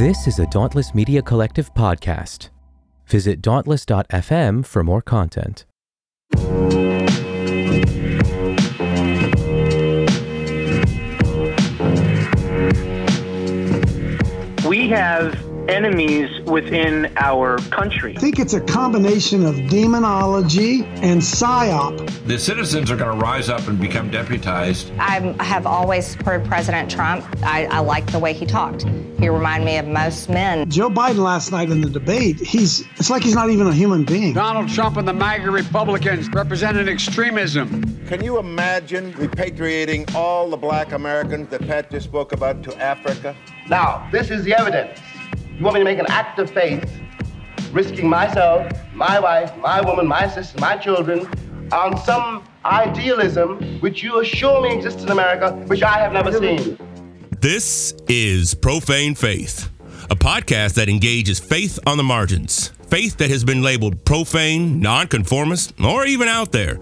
This is a Dauntless Media Collective podcast. Visit dauntless.fm for more content. We have enemies within our country. I think it's a combination of demonology and psyop. The citizens are going to rise up and become deputized. I have always supported President Trump. I, I like the way he talked. He reminded me of most men. Joe Biden last night in the debate, he's it's like he's not even a human being. Donald Trump and the MAGA Republicans represented extremism. Can you imagine repatriating all the black Americans that Pat just spoke about to Africa? Now, this is the evidence. You want me to make an act of faith, risking myself, my wife, my woman, my sister, my children, on some idealism which you assure me exists in America, which I have never seen. This is Profane Faith, a podcast that engages faith on the margins, faith that has been labeled profane, nonconformist, or even out there.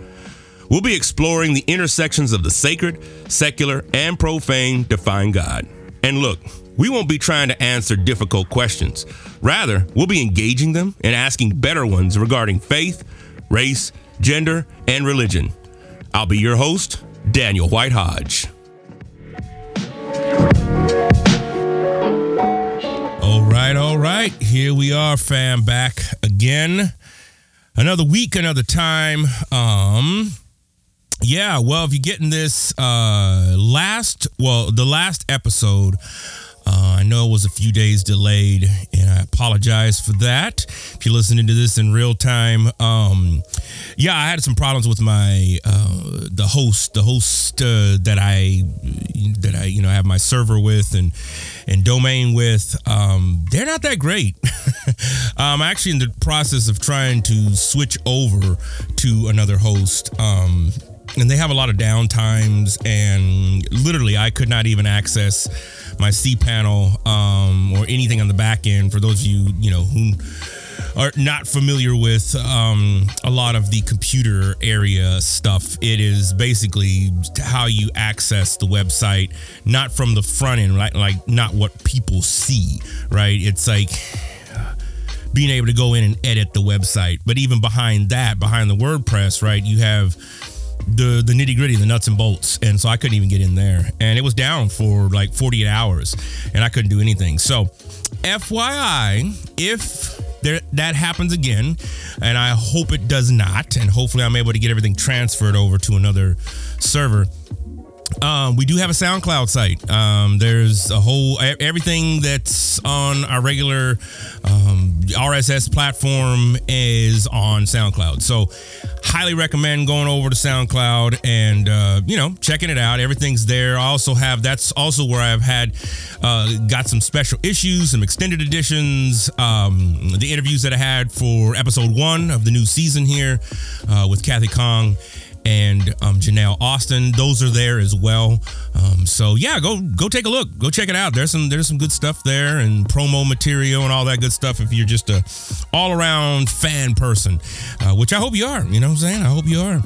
We'll be exploring the intersections of the sacred, secular, and profane to find God. And look, we won't be trying to answer difficult questions. Rather, we'll be engaging them and asking better ones regarding faith, race, gender, and religion. I'll be your host, Daniel White Hodge. All right, all right. Here we are, fam, back again. Another week, another time. Um, yeah, well, if you're getting this uh last, well, the last episode uh, I know it was a few days delayed, and I apologize for that. If you're listening to this in real time, um, yeah, I had some problems with my uh, the host, the host uh, that I that I you know have my server with and and domain with. Um, they're not that great. I'm actually in the process of trying to switch over to another host. Um, and they have a lot of downtimes and literally i could not even access my cpanel um, or anything on the back end for those of you you know who are not familiar with um, a lot of the computer area stuff. It is basically how you access the website not from the front end right? Like not what people see right? It's like being able to go in and edit the website. But even behind that behind the wordpress right you have the the nitty gritty, the nuts and bolts, and so I couldn't even get in there, and it was down for like 48 hours, and I couldn't do anything. So, FYI, if there, that happens again, and I hope it does not, and hopefully I'm able to get everything transferred over to another server. Um, we do have a SoundCloud site. Um, there's a whole everything that's on our regular um, RSS platform is on SoundCloud. So, highly recommend going over to SoundCloud and uh, you know checking it out. Everything's there. I also have that's also where I've had uh, got some special issues, some extended editions, um, the interviews that I had for episode one of the new season here uh, with Kathy Kong and um, Janelle Austin. Those are there as well. Um, so yeah, go go take a look. Go check it out. There's some there's some good stuff there and promo material and all that good stuff. If you're just a all around fan person, uh, which I hope you are. You know what I'm saying? I hope you are.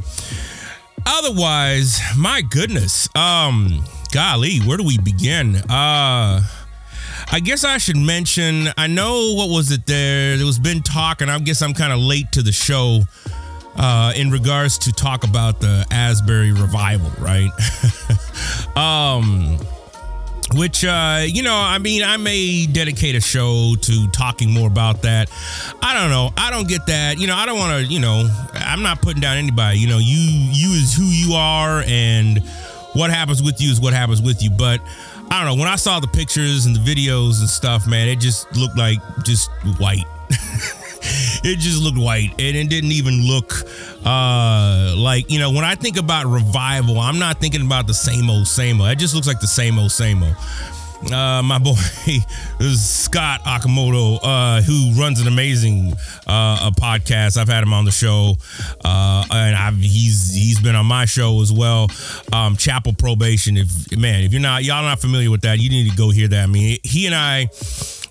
Otherwise, my goodness, um, golly, where do we begin? Uh. I guess I should mention. I know what was it there? There was been talk, and I guess I'm kind of late to the show uh, in regards to talk about the Asbury revival, right? um, which uh, you know, I mean, I may dedicate a show to talking more about that. I don't know. I don't get that. You know, I don't want to. You know, I'm not putting down anybody. You know, you you is who you are, and what happens with you is what happens with you. But I don't know. When I saw the pictures and the videos and stuff, man, it just looked like just white. it just looked white and it didn't even look uh like you know when i think about revival i'm not thinking about the same old same old. It just looks like the same old same old uh, my boy Scott Okamoto, uh, who runs an amazing uh, podcast. I've had him on the show, uh, and I've, he's he's been on my show as well. Um, Chapel Probation. If man, if you're not y'all not familiar with that, you need to go hear that. I mean, he and I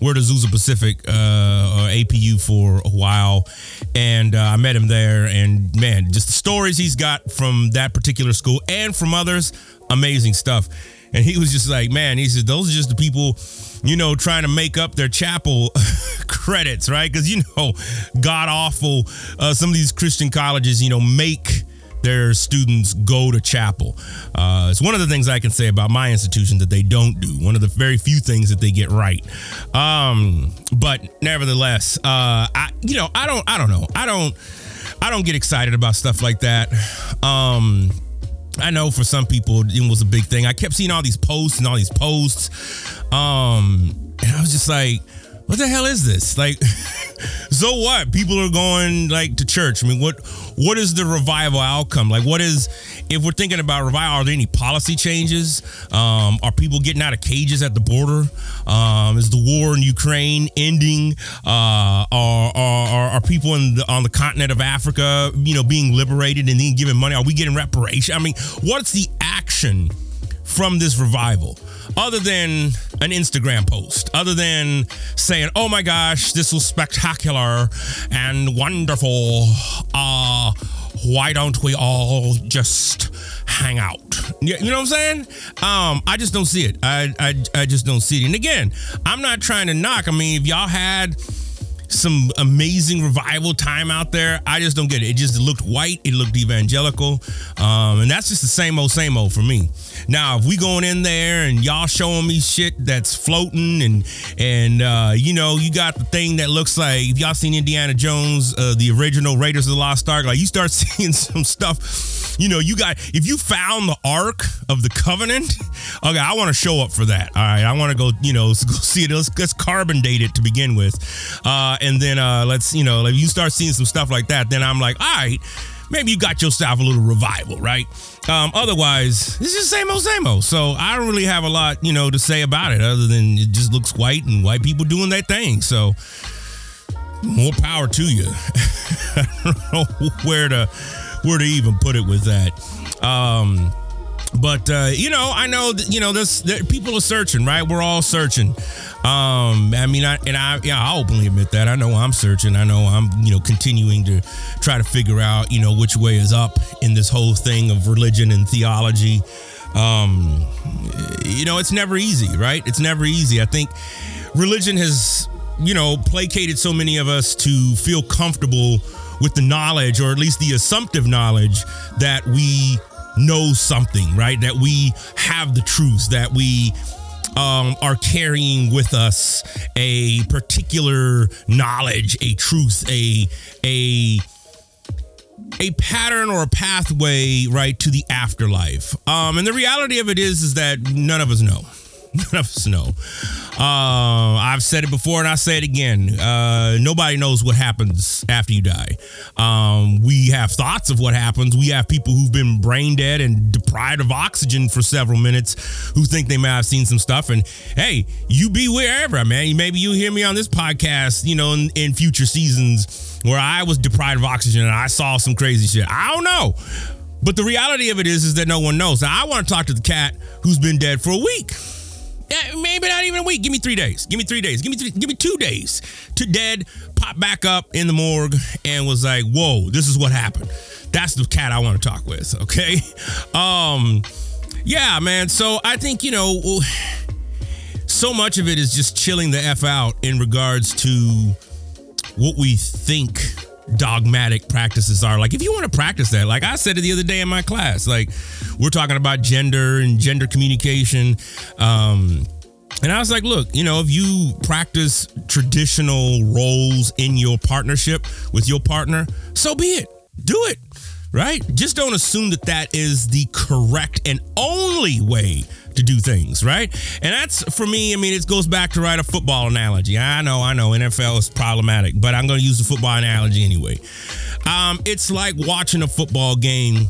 were to Azusa Pacific uh, or APU for a while, and uh, I met him there. And man, just the stories he's got from that particular school and from others, amazing stuff. And he was just like, man, he said, those are just the people you know, trying to make up their chapel credits, right? Because you know, god awful. Uh, some of these Christian colleges, you know, make their students go to chapel. Uh, it's one of the things I can say about my institution that they don't do. One of the very few things that they get right. Um, but nevertheless, uh, I you know I don't I don't know I don't I don't get excited about stuff like that. Um, I know for some people it was a big thing. I kept seeing all these posts and all these posts. Um, and I was just like, what the hell is this? Like, so what? People are going like to church. I mean, what what is the revival outcome? Like, what is if we're thinking about revival? Are there any policy changes? Um, are people getting out of cages at the border? Um, is the war in Ukraine ending? Uh, are, are are people in the, on the continent of Africa, you know, being liberated and then given money? Are we getting reparation? I mean, what's the action from this revival? other than an Instagram post, other than saying, "Oh my gosh, this was spectacular and wonderful." Uh, why don't we all just hang out? You know what I'm saying? Um, I just don't see it. I, I I just don't see it. And again, I'm not trying to knock. I mean, if y'all had some amazing revival time out there. I just don't get it. It just looked white. It looked evangelical, um, and that's just the same old, same old for me. Now, if we going in there and y'all showing me shit that's floating and and uh, you know you got the thing that looks like if y'all seen Indiana Jones, uh, the original Raiders of the Lost Ark, like you start seeing some stuff. You know, you got if you found the Ark of the Covenant, okay, I want to show up for that. All right, I want to go. You know, go see it. Let's, let's carbon date it to begin with, uh, and then uh, let's you know, like you start seeing some stuff like that. Then I'm like, all right maybe you got yourself a little revival, right? Um, otherwise, it's just same old, same old. So I don't really have a lot, you know, to say about it other than it just looks white and white people doing their thing. So more power to you. I don't know where to where to even put it with that. Um, but uh, you know, I know that, you know this. people are searching, right? We're all searching. Um, I mean, I and I, yeah, I openly admit that. I know I'm searching. I know I'm, you know, continuing to try to figure out, you know, which way is up in this whole thing of religion and theology. Um, you know, it's never easy, right? It's never easy. I think religion has, you know, placated so many of us to feel comfortable with the knowledge, or at least the assumptive knowledge, that we know something, right? That we have the truth, that we um, are carrying with us a particular knowledge, a truth, a a a pattern or a pathway right to the afterlife. Um, and the reality of it is is that none of us know. Us know. Uh, I've said it before and I say it again. Uh, nobody knows what happens after you die. Um, we have thoughts of what happens. We have people who've been brain dead and deprived of oxygen for several minutes who think they may have seen some stuff. And hey, you be wherever, man. Maybe you hear me on this podcast, you know, in, in future seasons where I was deprived of oxygen and I saw some crazy shit. I don't know. But the reality of it is, is that no one knows. Now, I want to talk to the cat who's been dead for a week. Maybe not even a week. Give me three days. Give me three days. Give me three, give me two days. To dead, popped back up in the morgue and was like, "Whoa, this is what happened." That's the cat I want to talk with. Okay, um, yeah, man. So I think you know, so much of it is just chilling the f out in regards to what we think dogmatic practices are. Like if you want to practice that, like I said it the other day in my class, like we're talking about gender and gender communication. Um, and I was like, look, you know, if you practice traditional roles in your partnership with your partner, so be it. Do it, right? Just don't assume that that is the correct and only way to do things, right? And that's for me, I mean, it goes back to right a football analogy. I know, I know, NFL is problematic, but I'm going to use the football analogy anyway. Um, it's like watching a football game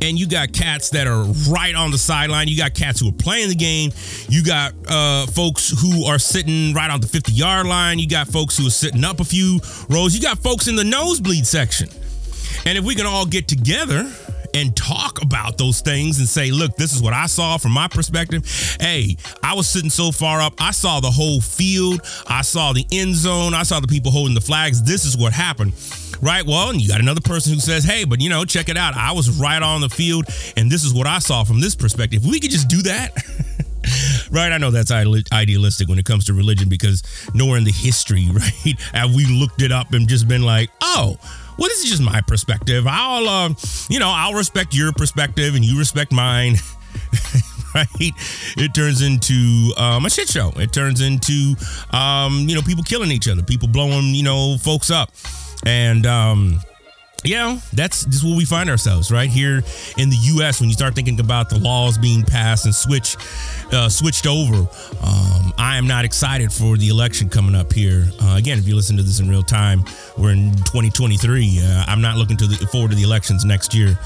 and you got cats that are right on the sideline. You got cats who are playing the game. You got uh, folks who are sitting right on the 50 yard line. You got folks who are sitting up a few rows. You got folks in the nosebleed section. And if we can all get together and talk about those things and say, look, this is what I saw from my perspective. Hey, I was sitting so far up, I saw the whole field, I saw the end zone, I saw the people holding the flags. This is what happened. Right. Well, and you got another person who says, hey, but you know, check it out. I was right on the field, and this is what I saw from this perspective. we could just do that. right? I know that's idealistic when it comes to religion because nowhere in the history, right, have we looked it up and just been like, oh, well, this is just my perspective. I'll, uh, you know, I'll respect your perspective and you respect mine. right? It turns into um, a shit show. It turns into, um, you know, people killing each other, people blowing, you know, folks up. And, um, yeah, that's just where we find ourselves right here in the U.S. When you start thinking about the laws being passed and switch, uh, switched over, um, I am not excited for the election coming up here. Uh, again, if you listen to this in real time, we're in 2023. Uh, I'm not looking to the, forward to the elections next year.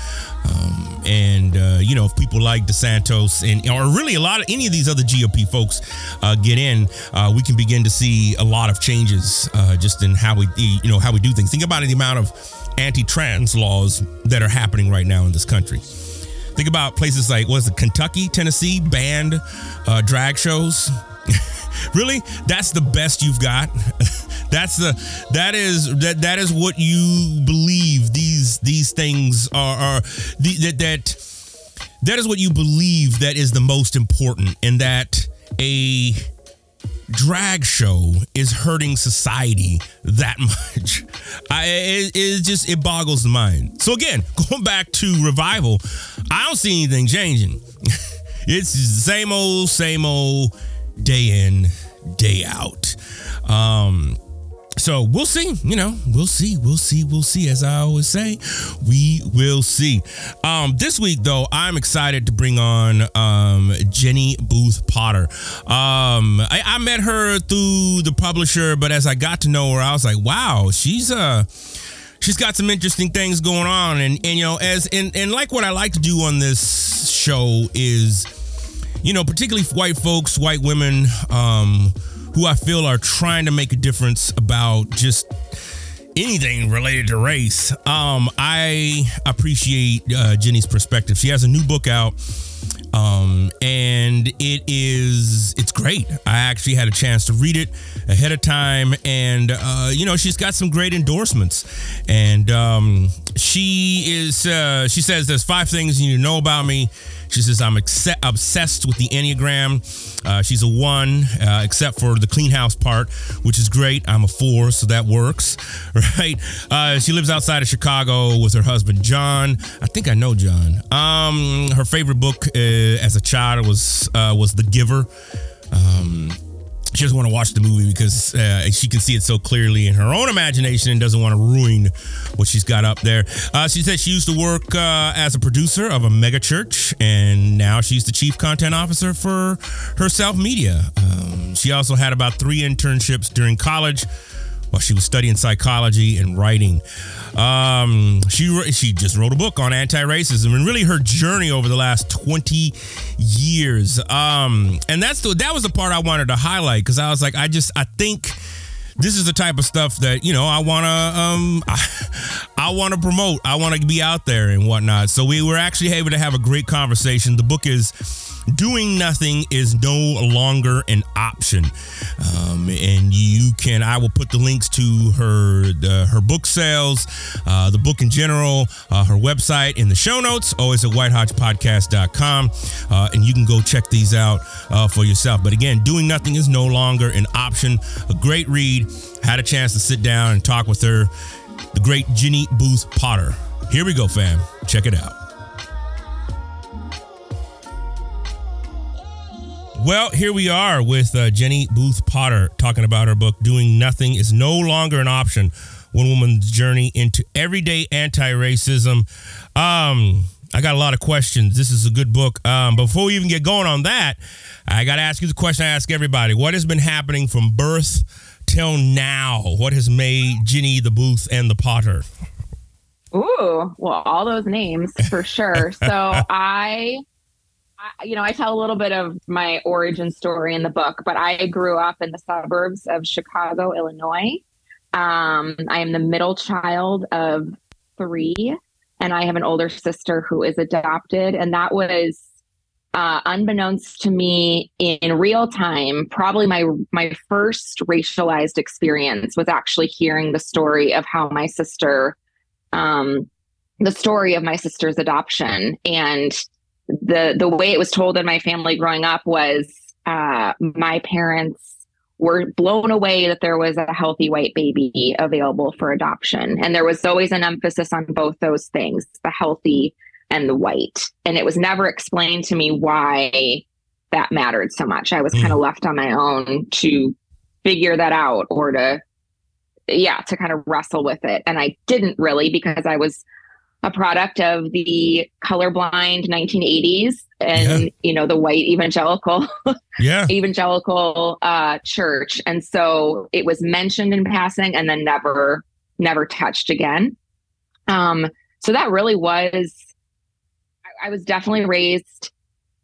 Um, and uh, you know, if people like DeSantis and or really a lot of any of these other GOP folks uh, get in, uh, we can begin to see a lot of changes just in how we you know how we do things. Think about the amount of anti-trans laws that are happening right now in this country. Think about places like was it Kentucky, Tennessee banned uh, drag shows. really, that's the best you've got. that's the that is that that is what you believe these these things are are the, that that that is what you believe that is the most important and that a drag show is hurting society that much. I, it, it just it boggles the mind. So again, going back to revival, I don't see anything changing. it's the same old, same old, day in, day out. Um, so we'll see. You know, we'll see. We'll see. We'll see. As I always say, we will see. Um, this week, though, I'm excited to bring on um, Jenny Booth Potter. Um, I, I met her through the publisher, but as I got to know her, I was like, wow, she's uh she's got some interesting things going on and and you know as and and like what I like to do on this show is you know particularly white folks white women um who I feel are trying to make a difference about just anything related to race. Um, I appreciate uh, Jenny's perspective. She has a new book out. Um, and it is it's great. I actually had a chance to read it ahead of time, and uh, you know she's got some great endorsements. And um, she is uh, she says there's five things you need to know about me. She says, I'm ex- obsessed with the Enneagram. Uh, she's a one, uh, except for the clean house part, which is great. I'm a four, so that works, right? Uh, she lives outside of Chicago with her husband, John. I think I know John. Um, her favorite book uh, as a child was uh, was The Giver. Um, she doesn't want to watch the movie because uh, she can see it so clearly in her own imagination and doesn't want to ruin what she's got up there. Uh, she said she used to work uh, as a producer of a mega church, and now she's the chief content officer for herself media. Um, she also had about three internships during college while she was studying psychology and writing. Um, she she just wrote a book on anti-racism and really her journey over the last 20 years. Um, and that's the that was the part I wanted to highlight because I was like, I just I think this is the type of stuff that you know I want to um I, I want to promote. I want to be out there and whatnot. So we were actually able to have a great conversation. The book is doing nothing is no longer an option. Um, and you can, I will put the links to her her book sales, uh, the book in general, uh, her website in the show notes, always at whitehodgepodcast.com. Uh, and you can go check these out uh, for yourself. But again, doing nothing is no longer an option. A great read. Had a chance to sit down and talk with her, the great Jenny Booth Potter. Here we go, fam. Check it out. Well, here we are with uh, Jenny Booth Potter talking about her book, Doing Nothing is No Longer an Option One Woman's Journey into Everyday Anti Racism. Um, I got a lot of questions. This is a good book. Um, before we even get going on that, I got to ask you the question I ask everybody What has been happening from birth till now? What has made Jenny the Booth and the Potter? Ooh, well, all those names for sure. so I you know, I tell a little bit of my origin story in the book, but I grew up in the suburbs of Chicago, Illinois. Um, I am the middle child of three, and I have an older sister who is adopted. And that was uh, unbeknownst to me in real time, probably my my first racialized experience was actually hearing the story of how my sister, um, the story of my sister's adoption, and the the way it was told in my family growing up was uh, my parents were blown away that there was a healthy white baby available for adoption. And there was always an emphasis on both those things the healthy and the white. And it was never explained to me why that mattered so much. I was mm. kind of left on my own to figure that out or to, yeah, to kind of wrestle with it. And I didn't really because I was a product of the colorblind 1980s and yeah. you know the white evangelical yeah. evangelical uh church. And so it was mentioned in passing and then never never touched again. Um so that really was i, I was definitely raised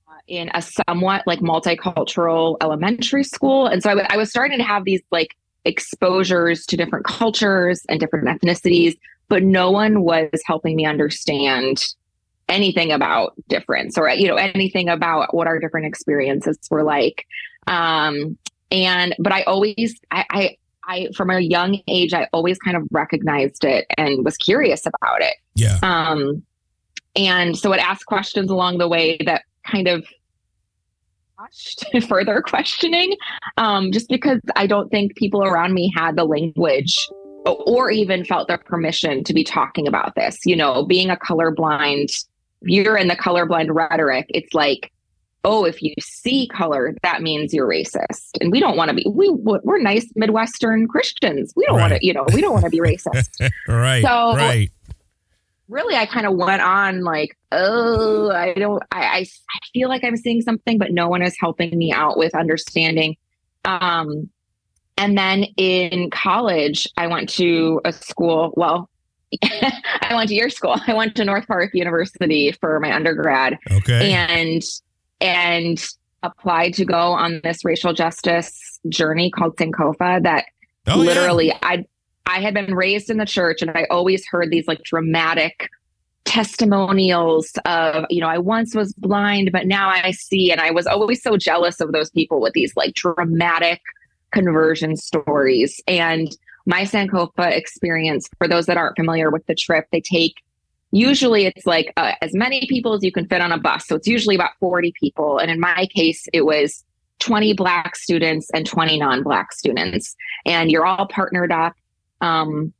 uh, in a somewhat like multicultural elementary school. And so I, w- I was starting to have these like exposures to different cultures and different ethnicities but no one was helping me understand anything about difference or you know anything about what our different experiences were like. Um and but i always I, I i from a young age i always kind of recognized it and was curious about it. Yeah. Um and so it asked questions along the way that kind of further questioning um just because i don't think people around me had the language or even felt the permission to be talking about this. You know, being a colorblind, you're in the colorblind rhetoric. It's like, oh, if you see color, that means you're racist, and we don't want to be. We we're nice Midwestern Christians. We don't right. want to, you know, we don't want to be racist. right. So right. Really, I kind of went on like, oh, I don't, I, I, I feel like I'm seeing something, but no one is helping me out with understanding. Um, and then in college, I went to a school. Well, I went to your school. I went to North Park University for my undergrad. Okay. And and applied to go on this racial justice journey called Sankofa that oh, literally yeah. I I had been raised in the church and I always heard these like dramatic testimonials of, you know, I once was blind, but now I see. And I was always so jealous of those people with these like dramatic conversion stories. And my Sankofa experience, for those that aren't familiar with the trip, they take usually it's like uh, as many people as you can fit on a bus. So it's usually about 40 people. And in my case, it was 20 Black students and 20 non Black students. And you're all partnered up um,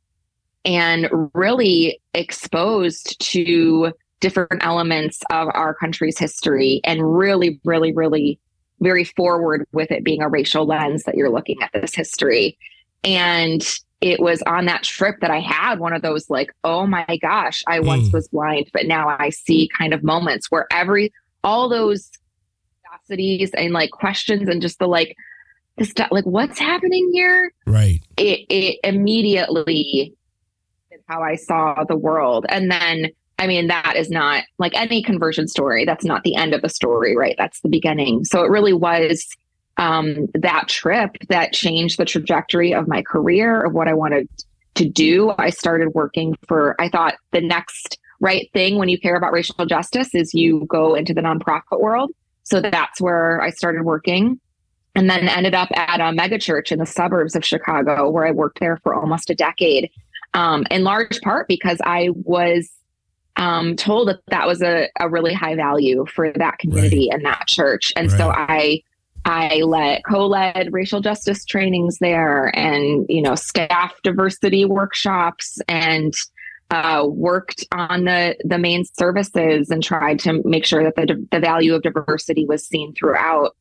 and really exposed to different elements of our country's history and really, really, really very forward with it being a racial lens that you're looking at this history. And it was on that trip that I had one of those like, oh my gosh, I mm. once was blind, but now I see kind of moments where every all those curiosities and like questions and just the like the stuff like what's happening here? Right. It it immediately how I saw the world. And then I mean, that is not like any conversion story. That's not the end of the story, right? That's the beginning. So it really was um, that trip that changed the trajectory of my career, of what I wanted to do. I started working for, I thought the next right thing when you care about racial justice is you go into the nonprofit world. So that's where I started working and then ended up at a megachurch in the suburbs of Chicago, where I worked there for almost a decade. Um, in large part because I was um, told that that was a, a really high value for that community right. and that church. And right. so I I led co-led racial justice trainings there and you know staff diversity workshops and uh, worked on the the main services and tried to make sure that the the value of diversity was seen throughout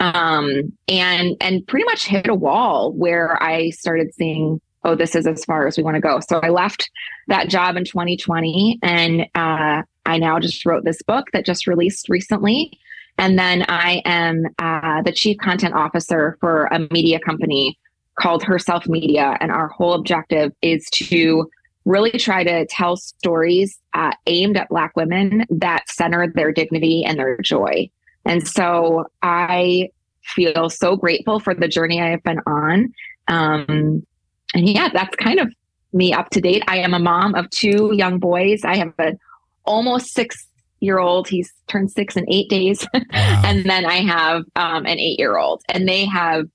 um, and and pretty much hit a wall where I started seeing oh, this is as far as we want to go. So I left that job in 2020 and uh, I now just wrote this book that just released recently. And then I am uh, the chief content officer for a media company called Herself Media. And our whole objective is to really try to tell stories uh, aimed at Black women that center their dignity and their joy. And so I feel so grateful for the journey I have been on. Um, and yeah, that's kind of me up to date. I am a mom of two young boys. I have an almost six year old. He's turned six in eight days. Wow. and then I have um, an eight year old. And they have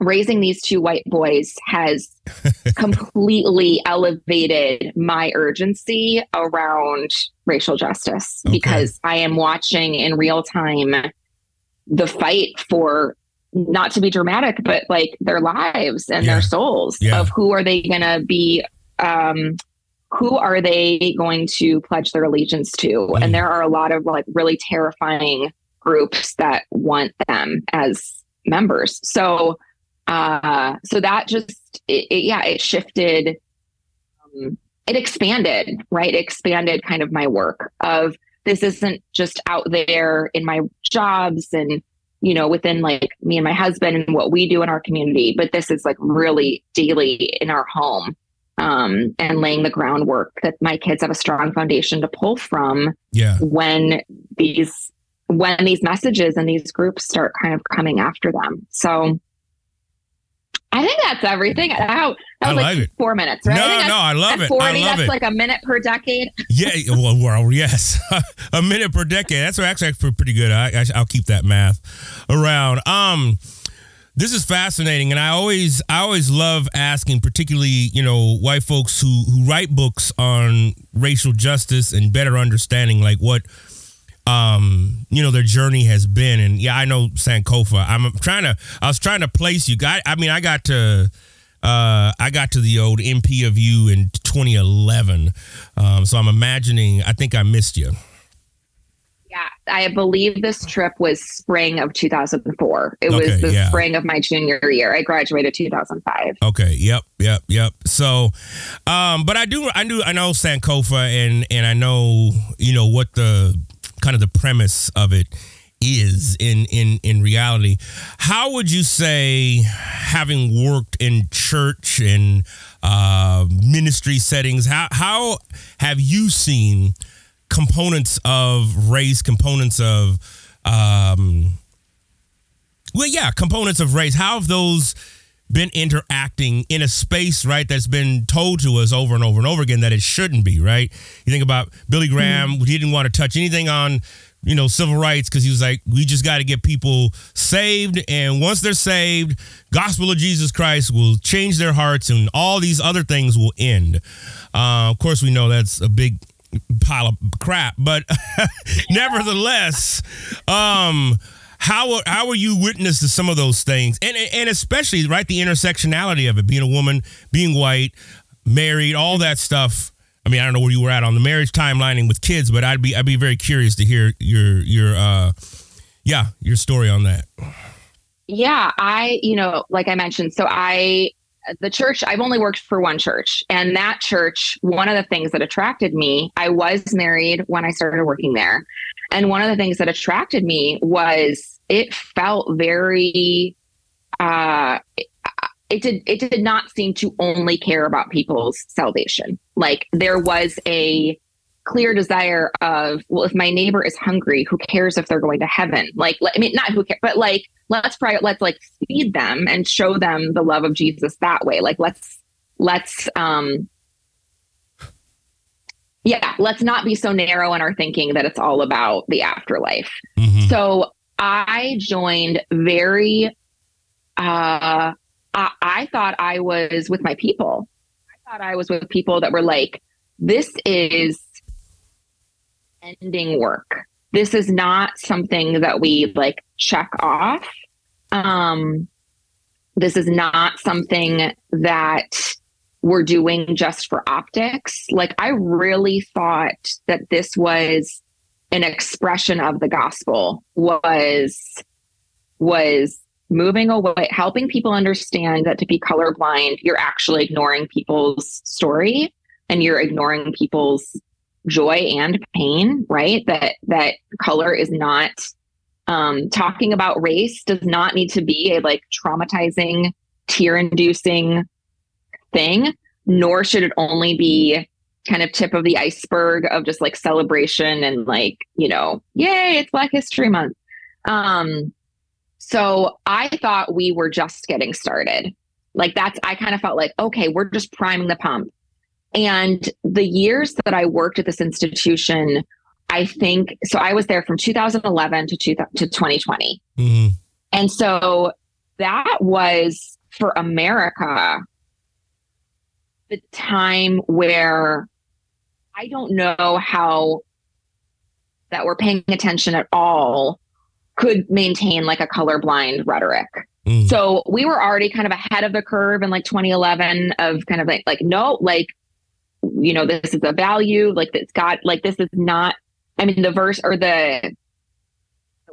raising these two white boys has completely elevated my urgency around racial justice okay. because I am watching in real time the fight for not to be dramatic, but like their lives and Yeah. their souls Yeah. of who are they going to be, um, who are they going to pledge their allegiance to? Mm. And there are a lot of like really terrifying groups that want them as members. So, uh, so that just, it, it, yeah, it shifted, um, it expanded, right? It expanded kind of my work of this isn't just out there in my jobs and, you know, within like me and my husband and what we do in our community, but this is like really daily in our home um, and laying the groundwork that my kids have a strong foundation to pull from Yeah. when these when these messages and these groups start kind of coming after them. So I think that's everything. How that I was like, like it. four minutes, right? No, I no, I love it. I 40, love that's it. like a minute per decade. Yeah, well, well yes, a minute per decade. That's actually pretty good. I, I I'll keep that math around. Um, this is fascinating, and I always I always love asking, particularly you know white folks who who write books on racial justice and better understanding like what um you know their journey has been and yeah i know sankofa i'm trying to i was trying to place you guy i mean i got to uh i got to the old NPU in 2011 um so i'm imagining i think i missed you Yeah, I believe this trip was spring of 2004. It Okay, was the yeah. spring of my junior year. I graduated 2005. Okay. Yep. Yep. Yep. So, um, but I do, I do, I know Sankofa, and and I know, you know, what the kind of the premise of it is in in in reality. How would you say, having worked in church and uh, ministry settings, how how have you seen components of race, components of um, well, yeah, components of race. How have those been interacting in a space, right, that's been told to us over and over and over again that it shouldn't be, right? You think about Billy Graham, he didn't want to touch anything on, you know, civil rights because he was like, we just got to get people saved. And once they're saved, gospel of Jesus Christ will change their hearts and all these other things will end. Uh, of course, we know that's a big pile of crap, but nevertheless, um, how how were you witness to some of those things, and and especially right the intersectionality of it, being a woman, being white, married, all that stuff. I mean, I don't know where you were at on the marriage timelining with kids, but I'd be I'd be very curious to hear your your uh, yeah your story on that. Yeah, I, you know, like I mentioned, so I, the church, I've only worked for one church. And that church, one of the things that attracted me, I was married when I started working there. And one of the things that attracted me was it felt very, uh, it did it did not seem to only care about people's salvation. Like there was a clear desire of well if my neighbor is hungry who cares if they're going to heaven like le- i mean not who cares but like let's pri- let's like feed them and show them the love of jesus that way like let's let's um yeah let's not be so narrow in our thinking that it's all about the afterlife Mhm. so i joined very uh I, I thought i was with my people i thought i was with people that were like this is ending work. This is not something that we like check off. Um, this is not something that we're doing just for optics. Like, I really thought that this was an expression of the gospel was was moving away helping people understand that to be colorblind you're actually ignoring people's story and you're ignoring people's joy and pain right that that color is not um talking about race does not need to be a like traumatizing tear inducing thing nor should it only be kind of tip of the iceberg of just like celebration and like you know yay it's black history month um so i thought we were just getting started like that's i kind of felt like okay we're just priming the pump and the years that I worked at this institution, I think so. I was there from 2011 to, two, to 2020. Mhm. And so that was for America the time where I don't know how that we're paying attention at all could maintain like a colorblind rhetoric. Mm. So we were already kind of ahead of the curve in like 2011 of kind of like like no like you know this is a value like it's got like this is not I mean the verse or the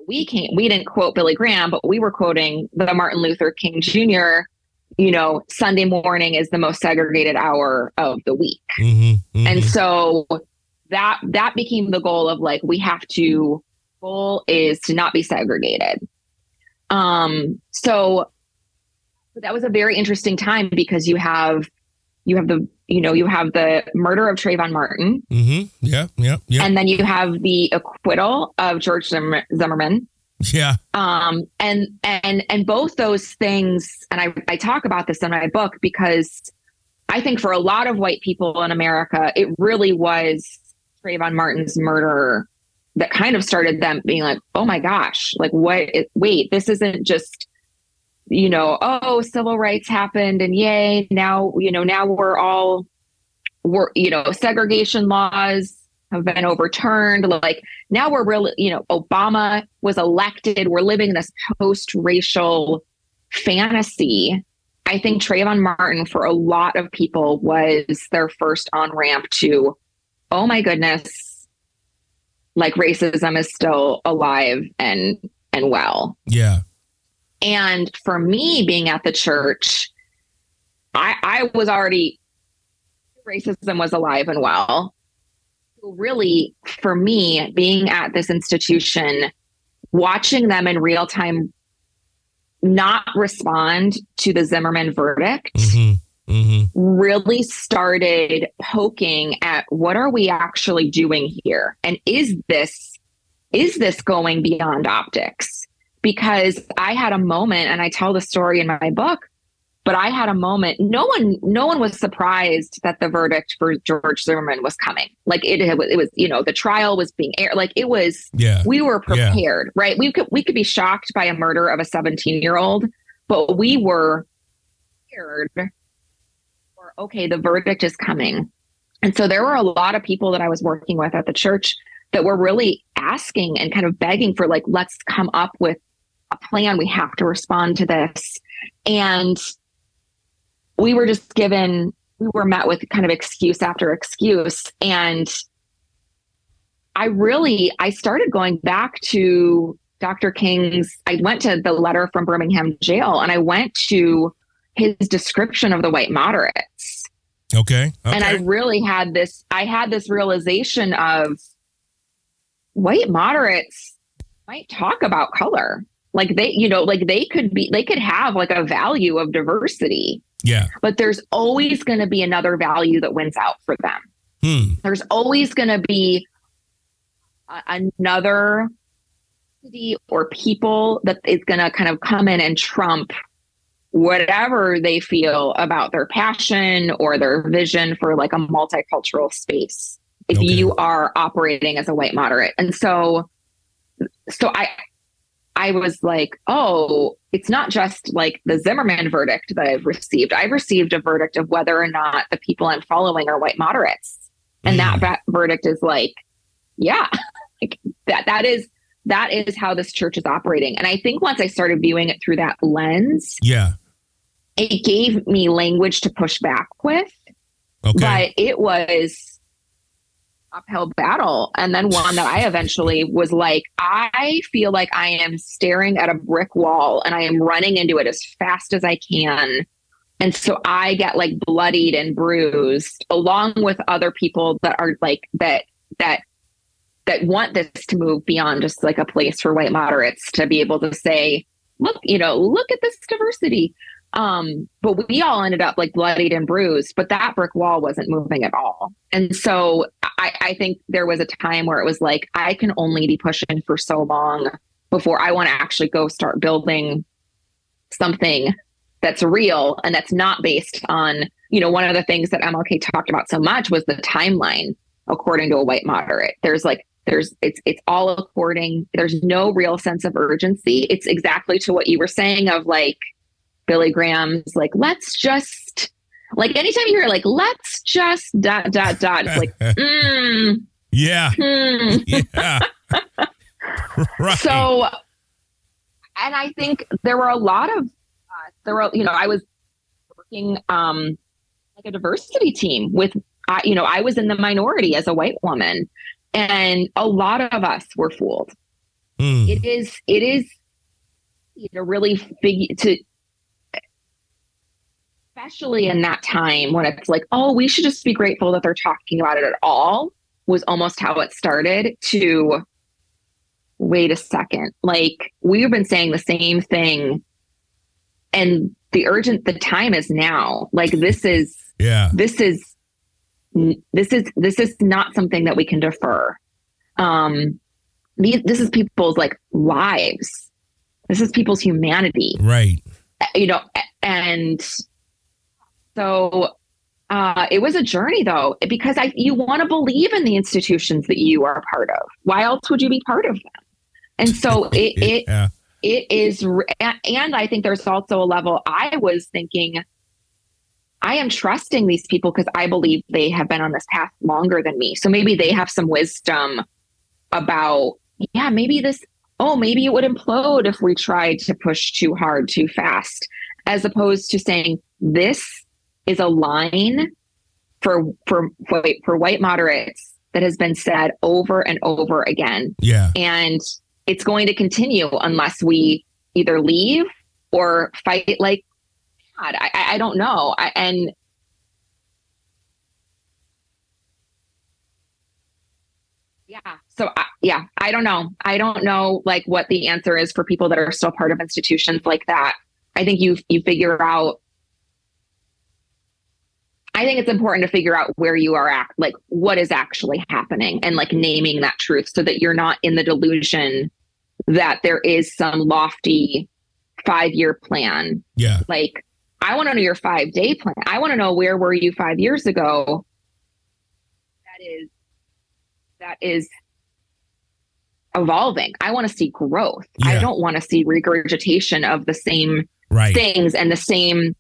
we can't we didn't quote Billy Graham but we were quoting the Martin Luther King Jr. you know Sunday morning is the most segregated hour of the week. Mhm, mhm. And so that that became the goal of like we have to goal is to not be segregated. Um so that was a very interesting time because you have you have the you know you have the murder of Trayvon Martin Mm-hmm. Yeah, yeah, yeah. and then you have the acquittal of George Zimmer- Zimmerman yeah. um and and and both those things and I, I talk about this in my book because i think for a lot of white people in america it really was Trayvon martin's murder that kind of started them being like oh my gosh like what is, wait this isn't just you know oh civil rights happened and yay now you know now we're all we're you know segregation laws have been overturned. Like now we're really you know obama was elected. We're living in this post-racial fantasy. I think trayvon martin for a lot of people was their first on-ramp to oh my goodness like racism is still alive and and well. Yeah. and for me being at the church i i was already racism was alive and well really for me being at this institution watching them in real time not respond to the zimmerman verdict Mhm, mhm. really started poking at what are we actually doing here? And is this is this going beyond optics? Because i had a moment and i tell the story in my book but i had a moment no one no one was surprised that the verdict for george zimmerman was coming. Like it, it was you know the trial was being aired like it was Yeah. we were Yeah. prepared right? We could we could be shocked by a murder of a 17 year old but we were prepared for okay the verdict is coming. And so there were a lot of people that i was working with at the church that were really asking and kind of begging for like let's come up with a plan. We have to respond to this. And we were just given we were met with kind of excuse after excuse and i really i started going back to dr king's i went to the letter from birmingham jail and i went to his description of the white moderates Okay. Okay. and i really had this i had this realization of white moderates might talk about color like they you know like they could be they could have like a value of diversity yeah. but there's always going to be another value that wins out for them Hmm. there's always going to be a- another or people that is going to kind of come in and trump whatever they feel about their passion or their vision for like a multicultural space if Okay. you are operating as a white moderate and so so i i was like oh it's not just like the zimmerman verdict that i've received. I've received a verdict of whether or not the people i'm following are white moderates. And that mm. va- verdict is like yeah like that that is that is how this church is operating. And i think once i started viewing it through that lens Yeah. it gave me language to push back with. Okay. but it was uphill battle. And then one that i eventually was like i feel like i am staring at a brick wall and i am running into it as fast as i can. And so i get like bloodied and bruised along with other people that are like that that that want this to move beyond just like a place for white moderates to be able to say look you know look at this diversity um but we all ended up like bloodied and bruised but that brick wall wasn't moving at all. And so i i think there was a time where it was like i can only be pushing for so long before i want to actually go start building something that's real and that's not based on you know one of the things that mlk talked about so much was the timeline according to a white moderate. There's like there's it's it's all according there's no real sense of urgency. It's exactly to what you were saying of like billy graham's like let's just like anytime you hear like let's just dot dot dot it's like mm, yeah. hmm. Yeah. right. so and I think there were a lot of uh, there were you know I was working um like a diversity team with I you know I was in the minority as a white woman and a lot of us were fooled. Mm. It is it is to really figure to especially in that time when it's like oh we should just be grateful that they're talking about it at all was almost how it started to wait a second like we've been saying the same thing. And the urgent the time is now. Like this is Yeah. this is this is this is not something that we can defer. Um these this is people's like lives. This is people's humanity. Right. you know and so uh it was a journey though because i you want to believe in the institutions that you are part of. Why else would you be part of them? And so it it yeah. it is and i think there's also a level i was thinking i am trusting these people because i believe they have been on this path longer than me. So maybe they have some wisdom about yeah maybe this oh maybe it would implode if we tried to push too hard too fast as opposed to saying this is a line for for white for white moderates that has been said over and over again Yeah. and it's going to continue unless we either leave or fight like God. I, I I don't know. I, and yeah, so I, yeah, I don't know. I don't know like what the answer is for people that are still part of institutions like that. I think you you figure out. I think it's important to figure out where you are at, like what is actually happening, and like naming that truth, so that you're not in the delusion that there is some lofty five year plan. Yeah. Like, I want to know your five day plan. I want to know where were you five years ago. That is that is evolving. I want to see growth. I don't want to see regurgitation of the same Right. things and the same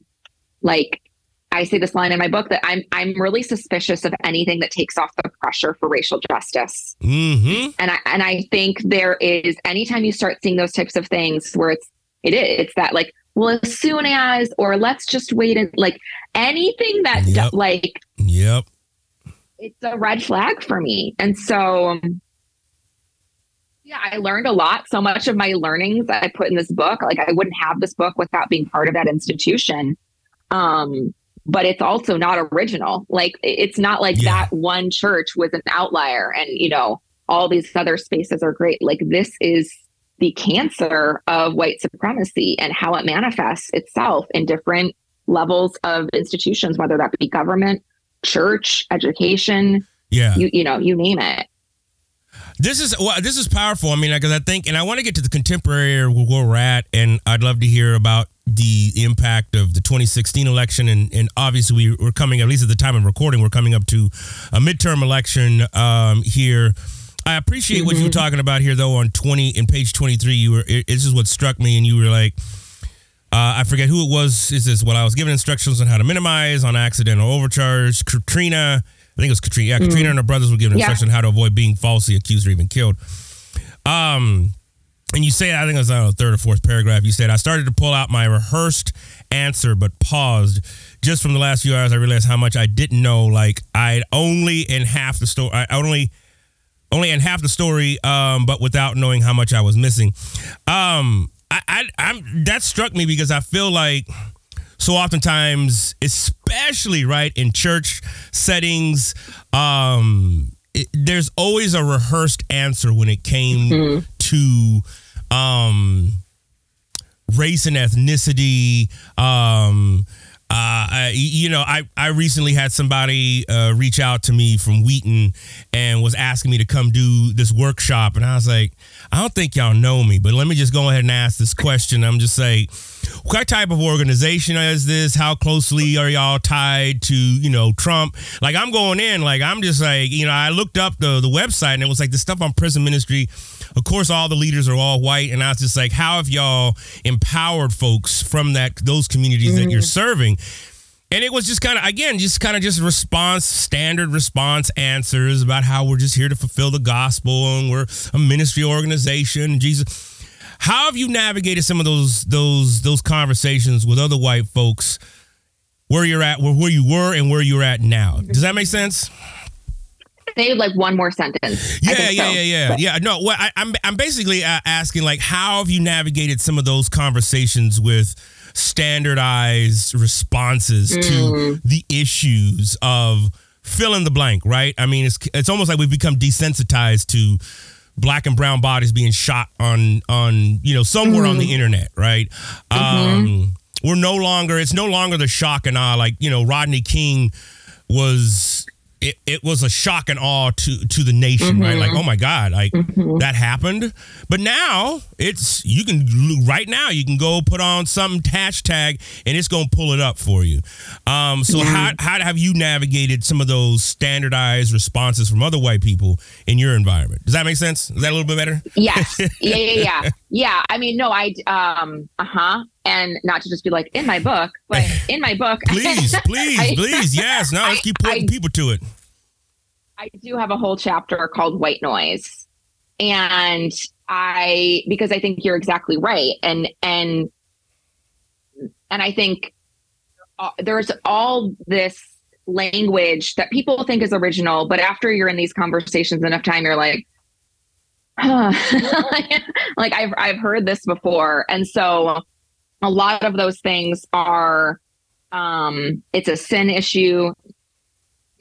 like I say this line in my book that I'm I'm really suspicious of anything that takes off the pressure for racial justice. Mm-hmm. And I and I think there is anytime you start seeing those types of things where it's it is it's that like well as soon as or let's just wait and like anything that Yep. like Yep. it's a red flag for me. And so, um, yeah, I learned a lot. So much of my learnings that I put in this book, like I wouldn't have this book without being part of that institution. Um, but it's also not original. Like it's not like Yeah. that one church was an outlier and, you know, all these other spaces are great. Like this is the cancer of white supremacy and how it manifests itself in different levels of institutions, whether that be government, church, education, Yeah. you you know, you name it. This is well, this is powerful. I mean, because I think, and I want to get to the contemporary where we're at, and I'd love to hear about the impact of the 2016 election, and and obviously we, we're coming at least at the time of recording, we're coming up to a midterm election um, here. I appreciate what you were talking about here, though, on 20 in page 23. You were it, this is what struck me, and you were like. Uh, I forget who it was. Is this what I was given instructions on how to minimize on accidental overcharge? Katrina, I think it was Katrina. Yeah, Katrina and her brothers were given Yeah. instructions on how to avoid being falsely accused or even killed. Um, and you say, I think it was uh, third or fourth paragraph. You said, I started to pull out my rehearsed answer, but paused. Just from the last few hours, I realized how much I didn't know. Like I'd only in half the story. I only only in half the story, um, but without knowing how much I was missing. Um, I, I, I'm that struck me because I feel like so oftentimes, especially right in church settings, um, it, there's always a rehearsed answer when it came to um, race and ethnicity. Um, uh, I, you know, I, I recently had somebody uh, reach out to me from Wheaton and was asking me to come do this workshop. And I was like, I don't think y'all know me, but let me just go ahead and ask this question. I'm just say, what type of organization is this? How closely are y'all tied to, you know, Trump? Like I'm going in, like I'm just like, you know, I looked up the the website and it was like the stuff on prison ministry. Of course, all the leaders are all white, and I was just like, how have y'all empowered folks from that those communities that you're mm-hmm. serving? And it was just kind of again, just kind of just response, standard response answers about how we're just here to fulfill the gospel and we're a ministry organization. Jesus, How have you navigated some of those those those conversations with other white folks where you're at, where, where you were and where you're at now? Does that make sense? Say like one more sentence. Yeah, yeah, so. yeah, yeah, yeah. No, well, I, am I'm, I'm basically uh, asking like, how have you navigated some of those conversations with standardized responses mm. to the issues of fill in the blank, right? I mean, it's it's almost like we've become desensitized to black and brown bodies being shot on on you know somewhere mm-hmm. on the mm-hmm. internet, right? Mm-hmm. Um, we're no longer it's no longer the shock and awe like you know Rodney King was it, it was a shock and awe to to the nation, mm-hmm. right? Like, mm-hmm. oh my God, like mm-hmm. that happened. But now it's you can right now you can go put on some hashtag and it's gonna pull it up for you. Um, so yeah. how how have you navigated some of those standardized responses from other white people in your environment? Does that make sense? Is that a little bit better? Yes. Yeah, yeah, yeah. yeah. I mean, no, I um, uh huh and not to just be like in my book, but in my book. please, please, I, please, yes. Now let's keep putting I, people to it. I do have a whole chapter called White Noise, and I because I think you're exactly right, and and and I think uh, there's all this language that people think is original, but after you're in these conversations enough time, you're like, huh. like I've I've heard this before, and so a lot of those things are um, it's a sin issue.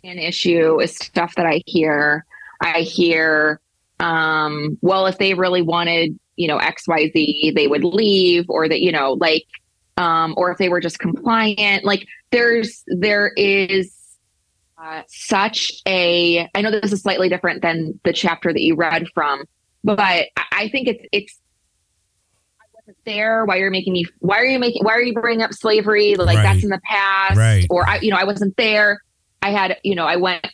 An issue is stuff that i hear. I hear um, well if they really wanted you know xyz they would leave or that you know like um, or if they were just compliant. Like there's there is uh, such a i know this is slightly different than the chapter that you read from but i think it's it's there? Why are you're making me why are you making why are you bringing up slavery? Like right. that's in the past. Right. or i you know i wasn't there. I had you know i went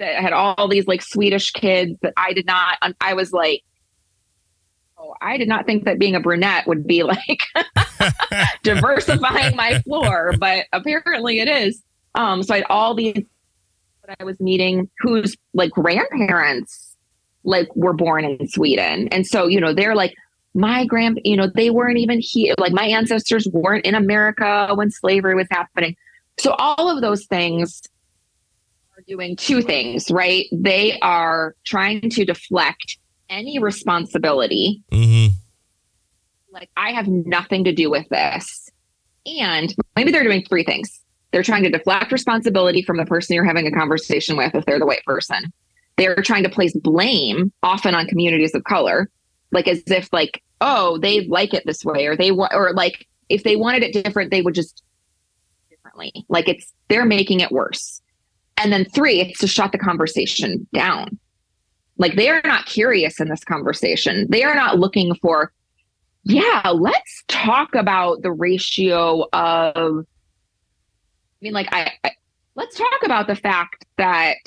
i had all these like swedish kids that i did not i was like oh i did not think that being a brunette would be like diversifying my floor but apparently it is. Um so i had all these that i was meeting whose like grandparents like were born in sweden. And so you know they're like my grand, you know, they weren't even here. Like my ancestors weren't in America when slavery was happening. So all of those things are doing two things, right? They are trying to deflect any responsibility. Mm-hmm. Like I have nothing to do with this. And maybe they're doing three things. They're trying to deflect responsibility from the person you're having a conversation with if they're the white person. They're trying to place blame often on communities of color, like as if like oh, they like it this way, or they want, or like if they wanted it different, they would just differently. Like it's they're making it worse. And then three, it's to shut the conversation down. Like they are not curious in this conversation. They are not looking for, yeah, let's talk about the ratio of. I mean, like I, I let's talk about the fact that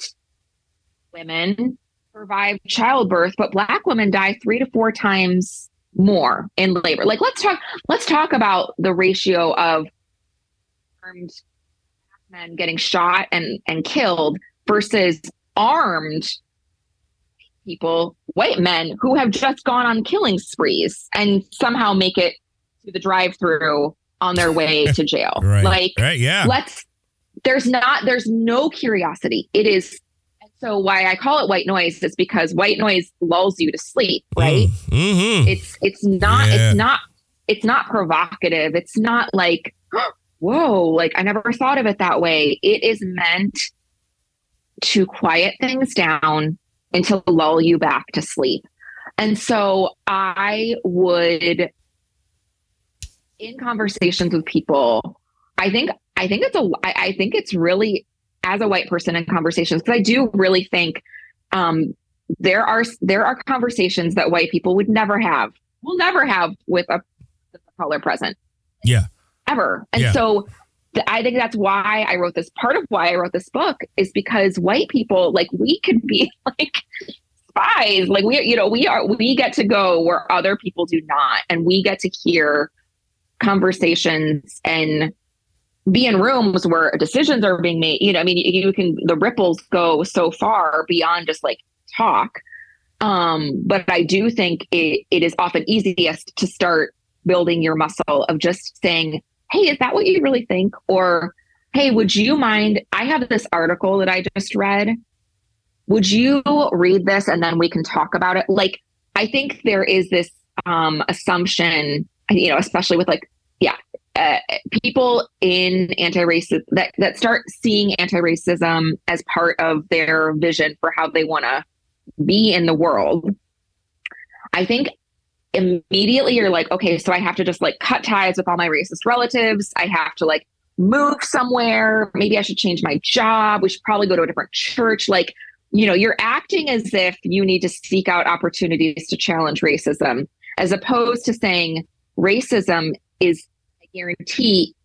women survive childbirth, but black women die three to four times more in labor. Like let's talk let's talk about the ratio of armed men getting shot and and killed versus armed people, white men who have just gone on killing sprees and somehow make it to the drive-through on their way to jail. right. Like right, yeah. let's there's not there's no curiosity. It is so why I call it white noise is because white noise lulls you to sleep, right? Mm-hmm. It's it's not yeah. it's not it's not provocative. It's not like whoa, like I never thought of it that way. It is meant to quiet things down and to lull you back to sleep. And so I would in conversations with people, I think I think it's a I, I think it's really as a white person in conversations because I do really think um, there are there are conversations that white people would never have, will never have with a, with a color present. Yeah. Ever. And yeah. so th- I think that's why I wrote this. Part of why I wrote this book is because white people, like we could be like spies. Like we, you know, we are we get to go where other people do not, and we get to hear conversations and be in rooms where decisions are being made. You know, I mean, you can the ripples go so far beyond just like talk. Um, but I do think it, it is often easiest to start building your muscle of just saying, Hey, is that what you really think? Or, Hey, would you mind? I have this article that I just read. Would you read this and then we can talk about it? Like, I think there is this um, assumption, you know, especially with like, yeah, uh, people in anti-racism that, that start seeing anti-racism as part of their vision for how they want to be in the world. I think immediately you're like, okay, so I have to just like cut ties with all my racist relatives. I have to like move somewhere. Maybe I should change my job. We should probably go to a different church. Like, you know, you're acting as if you need to seek out opportunities to challenge racism, as opposed to saying racism is guarantee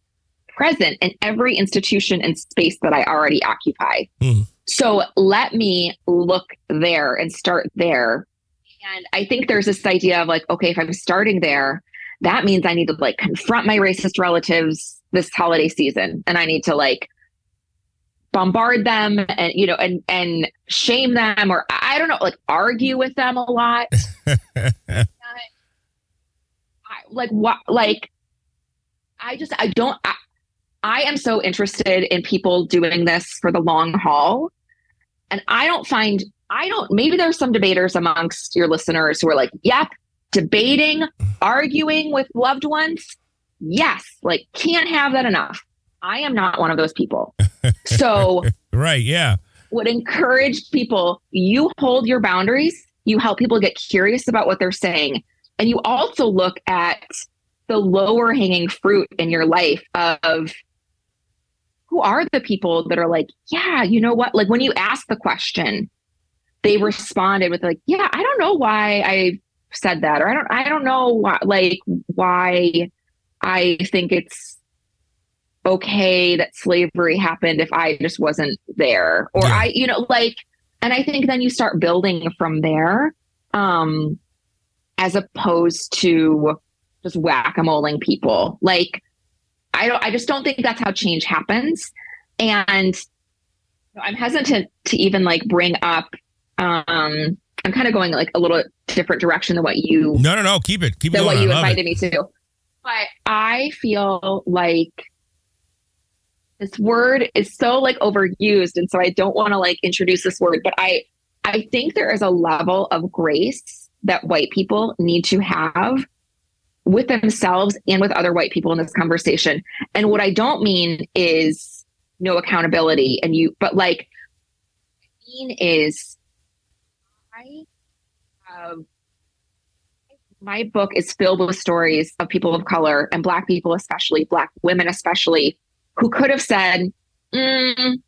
present in every institution and space that I already occupy. Mm. So let me look there and start there. And I think there's this idea of like, okay, if I'm starting there, that means I need to like confront my racist relatives this holiday season and I need to like bombard them and you know and and shame them or I don't know like argue with them a lot. Like what like I just I don't I, I am so interested in people doing this for the long haul. And I don't find, I don't, maybe there's some debaters amongst your listeners who are like, yep, debating, arguing with loved ones. Yes, like can't have that enough. I am not one of those people. So, right, yeah. Would encourage people, you hold your boundaries, you help people get curious about what they're saying. And you also look at the lower hanging fruit in your life of who are the people that are like, yeah, you know what? Like when you ask the question, they responded with like, yeah, I don't know why I said that, or I don't, I don't know why, like why I think it's okay that slavery happened if I just wasn't there, or Yeah. I, you know, like, and I think then you start building from there, um, as opposed to just whack a moling people. Like, I don't I just don't think that's how change happens. And I'm hesitant to even like bring up um I'm kind of going like a little different direction than what you No, no, no. Keep it. Keep it than going. what you invited it. me to. But I feel like this word is so like overused and so I don't want to like introduce this word, but I I think there is a level of grace that white people need to have with themselves and with other white people in this conversation. And what I don't mean is no accountability and you but like I mean is I have my book is filled with stories of people of color and black people especially black women especially who could have said mm,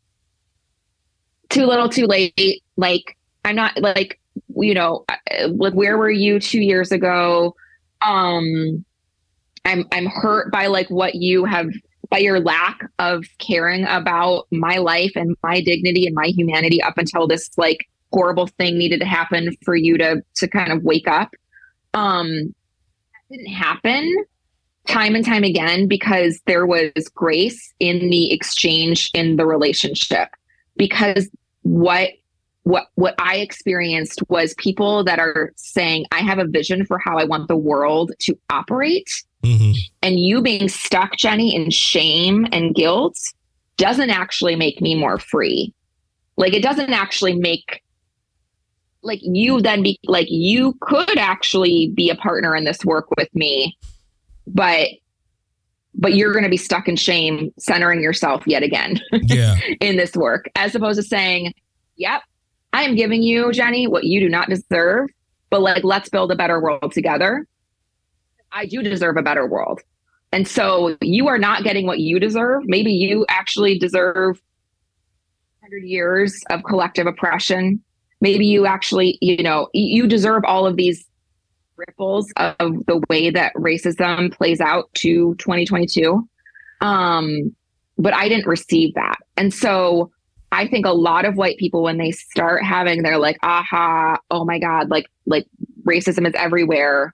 too little too late like i'm not like you know like where were you two years ago um i'm i'm hurt by like what you have by your lack of caring about my life and my dignity and my humanity up until this like horrible thing needed to happen for you to to kind of wake up. Um that didn't happen time and time again because there was grace in the exchange in the relationship. Because what what what I experienced was people that are saying I have a vision for how I want the world to operate Mhm. and you being stuck Jenny in shame and guilt doesn't actually make me more free like it doesn't actually make like you then be like you could actually be a partner in this work with me but but you're going to be stuck in shame centering yourself yet again Yeah. in this work as opposed to saying yep i am giving you jenny what you do not deserve but like let's build a better world together. I do deserve a better world. And so you are not getting what you deserve. Maybe you actually deserve 100 years of collective oppression. Maybe you actually you know you deserve all of these ripples of the way that racism plays out to 2022 um but i didn't receive that. And so i think a lot of white people when they start having their like aha oh my god like like racism is everywhere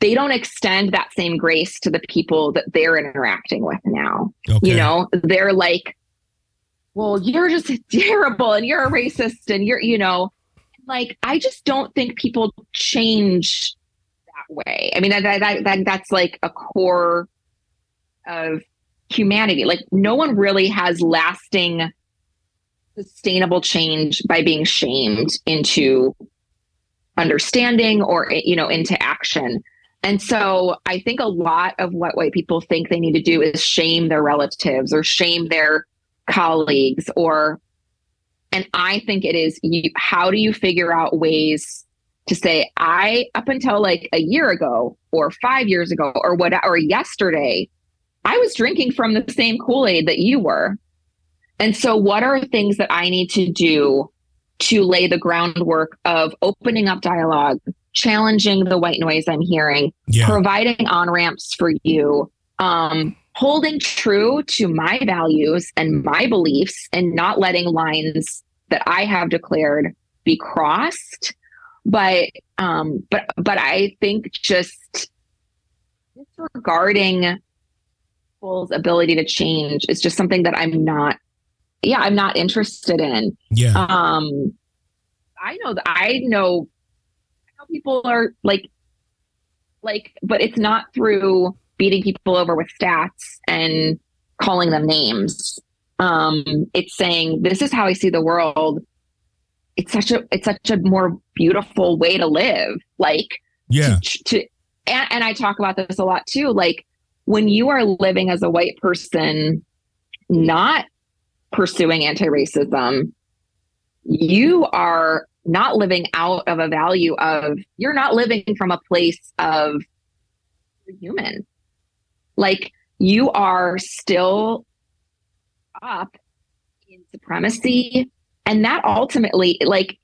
they don't extend that same grace to the people that they're interacting with now Okay. you know they're like well you're just terrible and you're a racist and you're you know like I just don't think people change that way. I mean that that, that that's like a core of humanity. Like no one really has lasting sustainable change by being shamed into understanding or you know into action. And so I think a lot of what white people think they need to do is shame their relatives or shame their colleagues or and I think it is you, how do you figure out ways to say I up until like a year ago or 5 years ago or what or yesterday I was drinking from the same Kool-Aid that you were. And so what are things that I need to do to lay the groundwork of opening up dialogue, challenging the white noise I'm hearing, Yeah. providing on ramps for you, um, holding true to my values and my beliefs, and not letting lines that I have declared be crossed. But um, but but I think just disregarding people's ability to change is just something that I'm not. Yeah, I'm not interested in Yeah. um i know that i know i know people are like like but it's not through beating people over with stats and calling them names um it's saying this is how i see the world it's such a it's such a more beautiful way to live like yeah. to, to and, and I talk about this a lot too. Like when you are living as a white person, not pursuing anti-racism, you are not living out of a value of you're not living from a place of human. Like you are still up in supremacy. And that ultimately, like,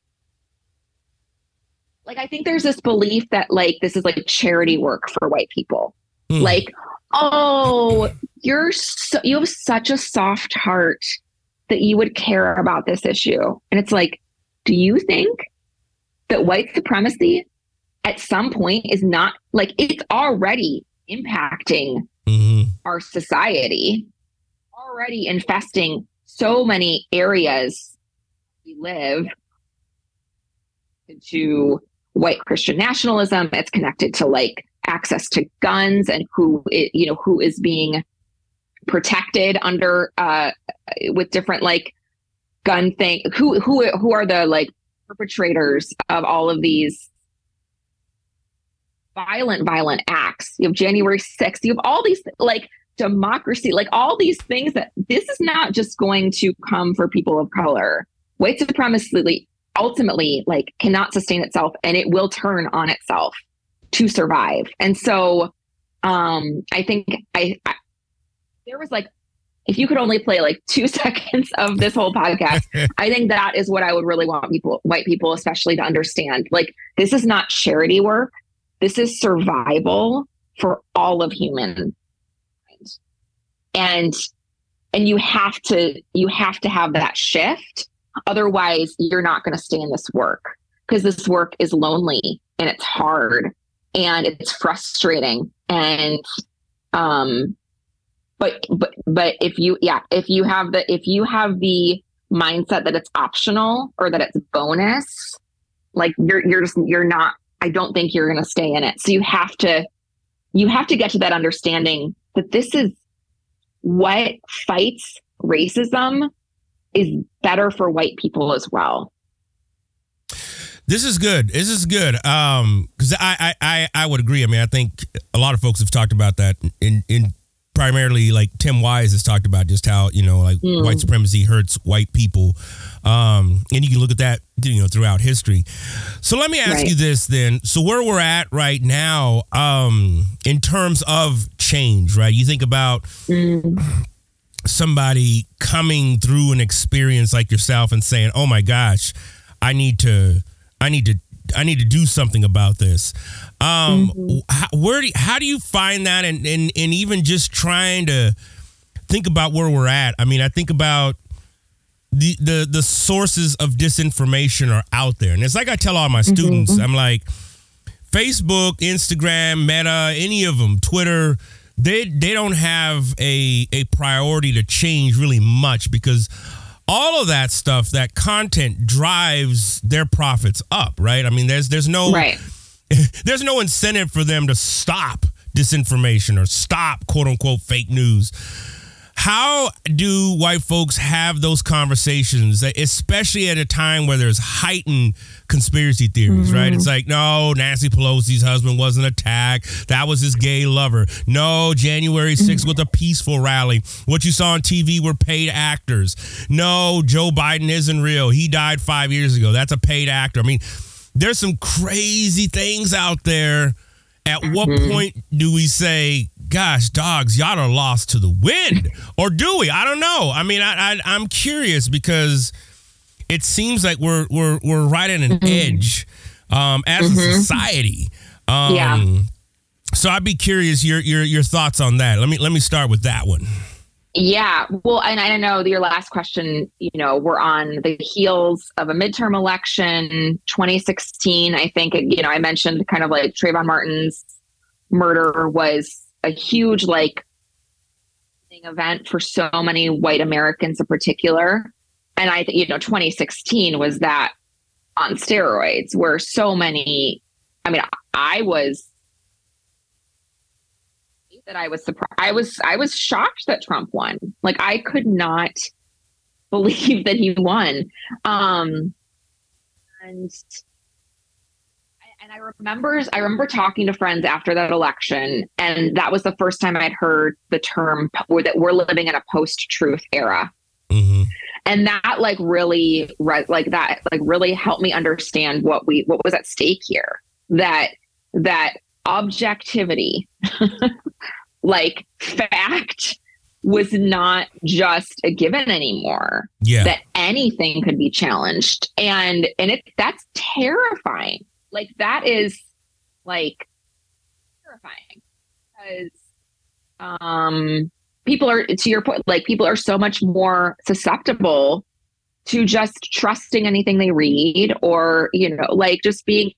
like I think there's this belief that like this is like charity work for white people. Hmm. Like, oh, you're so, you have such a soft heart that you would care about this issue. And it's like, do you think that white supremacy at some point is not like it's already impacting Mhm. our society, already infesting so many areas we live to white Christian nationalism. It's connected to like access to guns and who it, you know who is being protected under uh with different like gun thing who who who are the like perpetrators of all of these violent violent acts? You have january 6th you have all these like democracy like all these things that this is not just going to come for people of color. White supremacy ultimately like cannot sustain itself and it will turn on itself to survive. And so um i think i, I there was like if you could only play like two seconds of this whole podcast i think that is what i would really want people white people especially to understand. Like this is not charity work. This is survival for all of human and and you have to you have to have that shift. Otherwise you're not going to stay in this work because this work is lonely and it's hard and it's frustrating. And um but but but if you yeah if you have the if you have the mindset that it's optional or that it's bonus like you're you're just you're not i don't think you're going to stay in it so you have to you have to get to that understanding that this is what fights racism is better for white people as well This is good. This is good. Um, because I, I, I, would agree. I mean, I think a lot of folks have talked about that in, in primarily like Tim Wise has talked about just how, you know, like Mm. white supremacy hurts white people. Um, and you can look at that, you know, throughout history. So let me ask Right. you this then. So where we're at right now, um, in terms of change, right? You think about somebody coming through an experience like yourself and saying, "Oh my gosh, I need to, I need to, I need to do something about this." Um, mm-hmm. how, where do, you, how do you find that, and, and and even just trying to think about where we're at? I mean, I think about the the the sources of disinformation are out there, and it's like I tell all my mm-hmm, students, mm-hmm. I'm like. Facebook, Instagram, Meta, any of them, Twitter, they they don't have a a priority to change really much because all of that stuff, that content drives their profits up, right? I mean, there's there's no right. there's no incentive for them to stop disinformation or stop quote unquote fake news. How do white folks have those conversations, especially at a time where there's heightened conspiracy theories, mm-hmm. right? It's like, no, Nancy Pelosi's husband wasn't attacked. That was his gay lover. No, January 6th mm-hmm. was a peaceful rally. What you saw on TV were paid actors. No, Joe Biden isn't real. He died five years ago. That's a paid actor. I mean, there's some crazy things out there. At what mm-hmm. point do we say, gosh, dogs, y'all are lost to the wind? or do we? I don't know. I mean, I, I I'm curious because it seems like we're we're we're right at an mm-hmm. edge um, as mm-hmm. a society. Um, yeah. So I'd be curious your your your thoughts on that. Let me let me start with that one. Yeah, well, and I know your last question. You know, we're on the heels of a midterm election, 2016. I think you know I mentioned kind of like Trayvon Martin's murder was a huge like event for so many white Americans in particular. And I, think, you know, 2016 was that on steroids, where so many. I mean, I was that I was surprised. I was I was shocked that Trump won. Like I could not believe that he won. Um, and and I remember I remember talking to friends after that election, and that was the first time I'd heard the term that we're living in a post-truth era. Mm-hmm. And that like really like that like really helped me understand what we what was at stake here. That that objectivity, like fact, was not just a given anymore. Yeah. That anything could be challenged. And and it that's terrifying. Like that is like terrifying. Because um people are to your point, like people are so much more susceptible to just trusting anything they read or, you know, like just being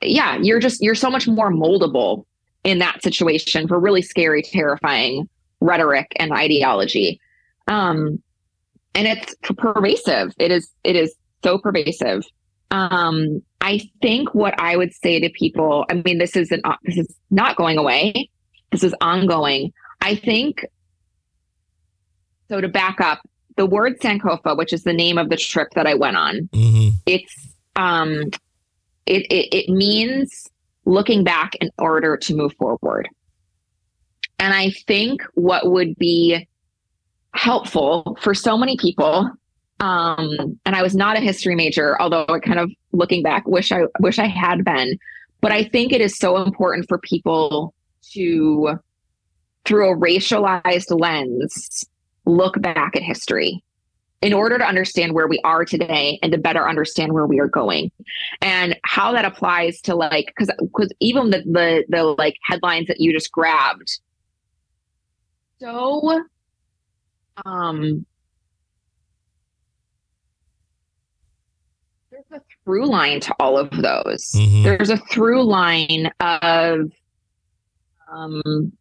yeah, you're just you're so much more moldable in that situation for really scary, terrifying rhetoric and ideology. Um, and it's pervasive. It is it is so pervasive. Um, I think what I would say to people, I mean, this isn't this is not going away. This is ongoing. I think so. To back up, the word Sankofa, which is the name of the trip that I went on, mm-hmm. it's um, it, it, it means looking back in order to move forward. And I think what would be helpful for so many people, um, and I was not a history major, although I kind of looking back wish I wish I had been. But I think it is so important for people to, through a racialized lens, look back at history in order to understand where we are today and to better understand where we are going and how that applies to like because because even the, the the like headlines that you just grabbed so um there's a through line to all of those mm-hmm. there's a through line of um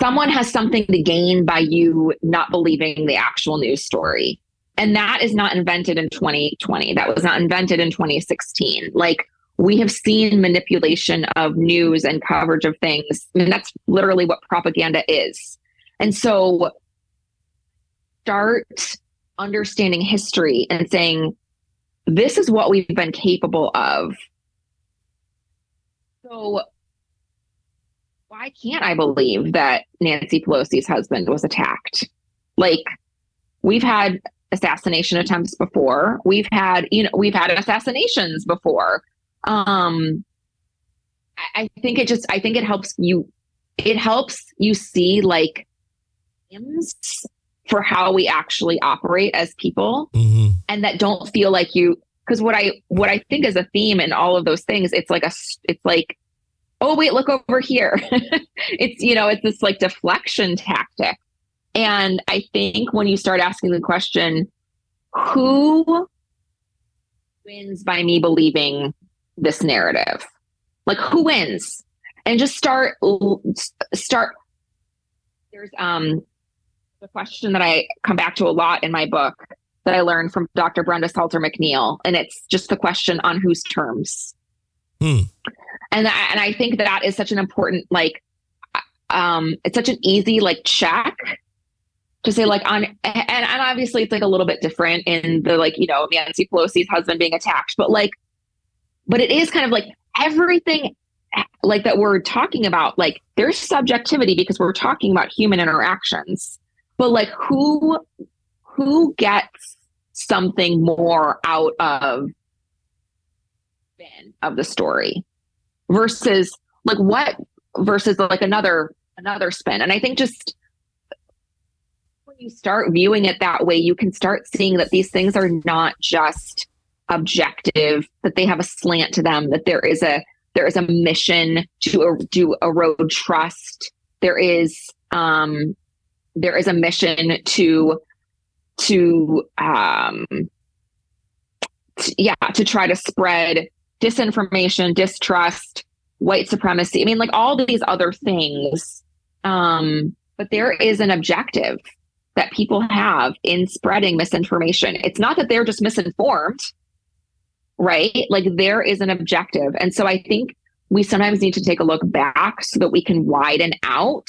someone has something to gain by you not believing the actual news story. And that is not invented in 2020. That was not invented in 2016. Like we have seen manipulation of news and coverage of things. I mean, that's literally what propaganda is. And so start understanding history and saying, this is what we've been capable of. So why can't I believe that Nancy Pelosi's husband was attacked? Like, we've had assassination attempts before. We've had, you know, we've had assassinations before. Um, I, I think it just, I think it helps you, it helps you see like for how we actually operate as people mm-hmm. and that don't feel like you because what i what i think is a theme in all of those things it's like a it's like oh wait look over here. It's you know it's this like deflection tactic. And i think when you start asking the question who wins by me believing this narrative? Like who wins? And just start start there's um the question that I come back to a lot in my book that I learned from Dr. Brenda Salter McNeil, and it's just the question on whose terms. Hmm. And I, and I think that is such an important like um it's such an easy like check to say like on and, and obviously it's like a little bit different in the like you know Nancy Pelosi's husband being attacked but like but it is kind of like everything like that we're talking about like there's subjectivity because we're talking about human interactions but like who who gets something more out of of the story versus like what versus like another another spin? And i think just when you start viewing it that way you can start seeing that these things are not just objective that they have a slant to them that there is a there is a mission to do erode trust. There is um there is a mission to to um yeah to try to spread disinformation distrust white supremacy i mean like all these other things. Um but there is an objective that people have in spreading misinformation. It's not that they're just misinformed right? Like there is an objective. And so i think we sometimes need to take a look back so that we can widen out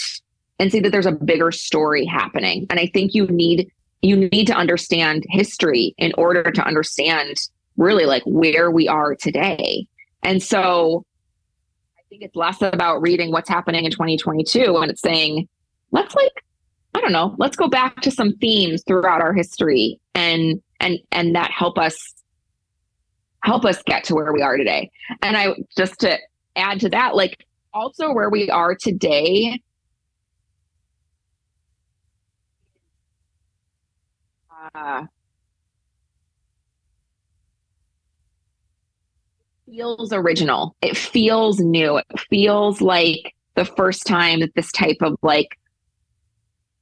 and see that there's a bigger story happening. And I think you need you need to understand history in order to understand really like where we are today. And so I think it's less about reading what's happening in 2022 and it's saying, let's like, I don't know, let's go back to some themes throughout our history and and and that help us help us get to where we are today. And I just to add to that, like also where we are today uh, feels original. It feels new. It feels like the first time that this type of like,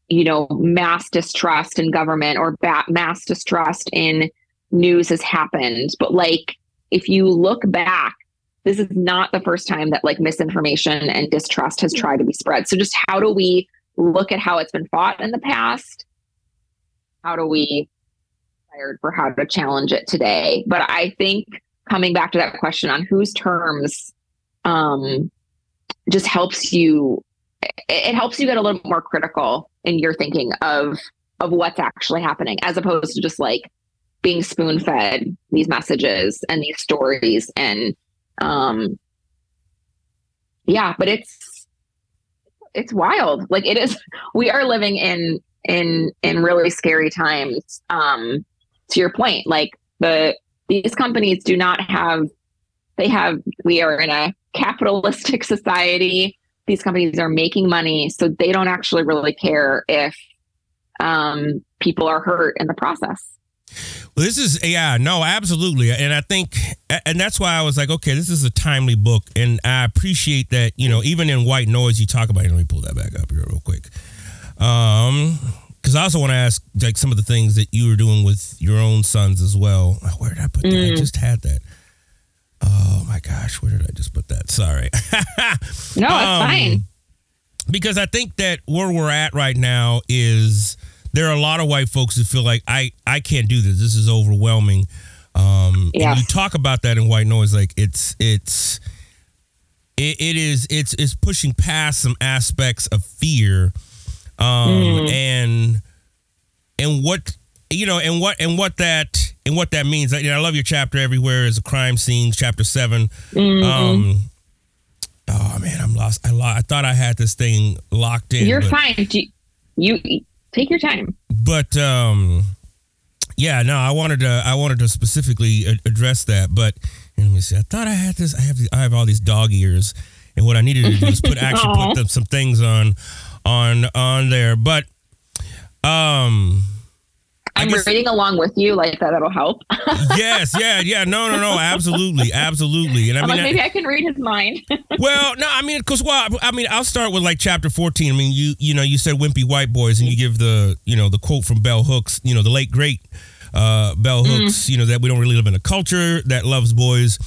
you know, mass distrust in government or ba- mass distrust in news has happened. But like, if you look back, this is not the first time that like misinformation and distrust has tried to be spread. So just how do we look at how it's been fought in the past how do we hired for how to challenge it today? But I think coming back to that question on whose terms um, just helps you it helps you get a little more critical in your thinking of of what's actually happening as opposed to just like being spoon fed these messages and these stories and um yeah but it's it's wild like it is we are living in in in really scary times um to your point like the these companies do not have they have we are in a capitalistic society these companies are making money so they don't actually really care if um people are hurt in the process well, this is yeah, no, absolutely, and I think, and that's why I was like, okay, this is a timely book, and I appreciate that. You know, even in White Noise, you talk about. It. Let me pull that back up here real quick. Um, because I also want to ask like some of the things that you were doing with your own sons as well. Oh, where did I put that? Mm. I just had that. Oh my gosh, where did I just put that? Sorry. no, it's um, fine. Because I think that where we're at right now is there are a lot of white folks who feel like I I can't do this. This is overwhelming. Um, yeah. And you talk about that in white noise, like it's it's it, it is it's it's pushing past some aspects of fear um, mm. and and what you know, and what and what that and what that means. You know, I love your chapter everywhere is a crime scene, chapter 7 mm-hmm. Um, oh man, I'm lost. I lost. I thought I had this thing locked in. You're but, fine. You, you take your time. But um, yeah, no, I wanted to. I wanted to specifically address that. But let me see. I thought I had this. I have. I have all these dog ears, and what I needed to do is put actually put them, some things on on on there. But um I'm guess, reading along with you, like that. That'll help. yes, yeah, yeah. No, no, no. Absolutely, absolutely. And I I'm mean, like, maybe I, I, can read his mind. well, no, I mean, because well, I mean, I'll start with like chapter 14. I mean, you you know, you said wimpy white boys, and you give the you know the quote from Bell Hooks, you know, the late great uh, Bell mm. Hooks, mm. you know, that we don't really live in a culture that loves boys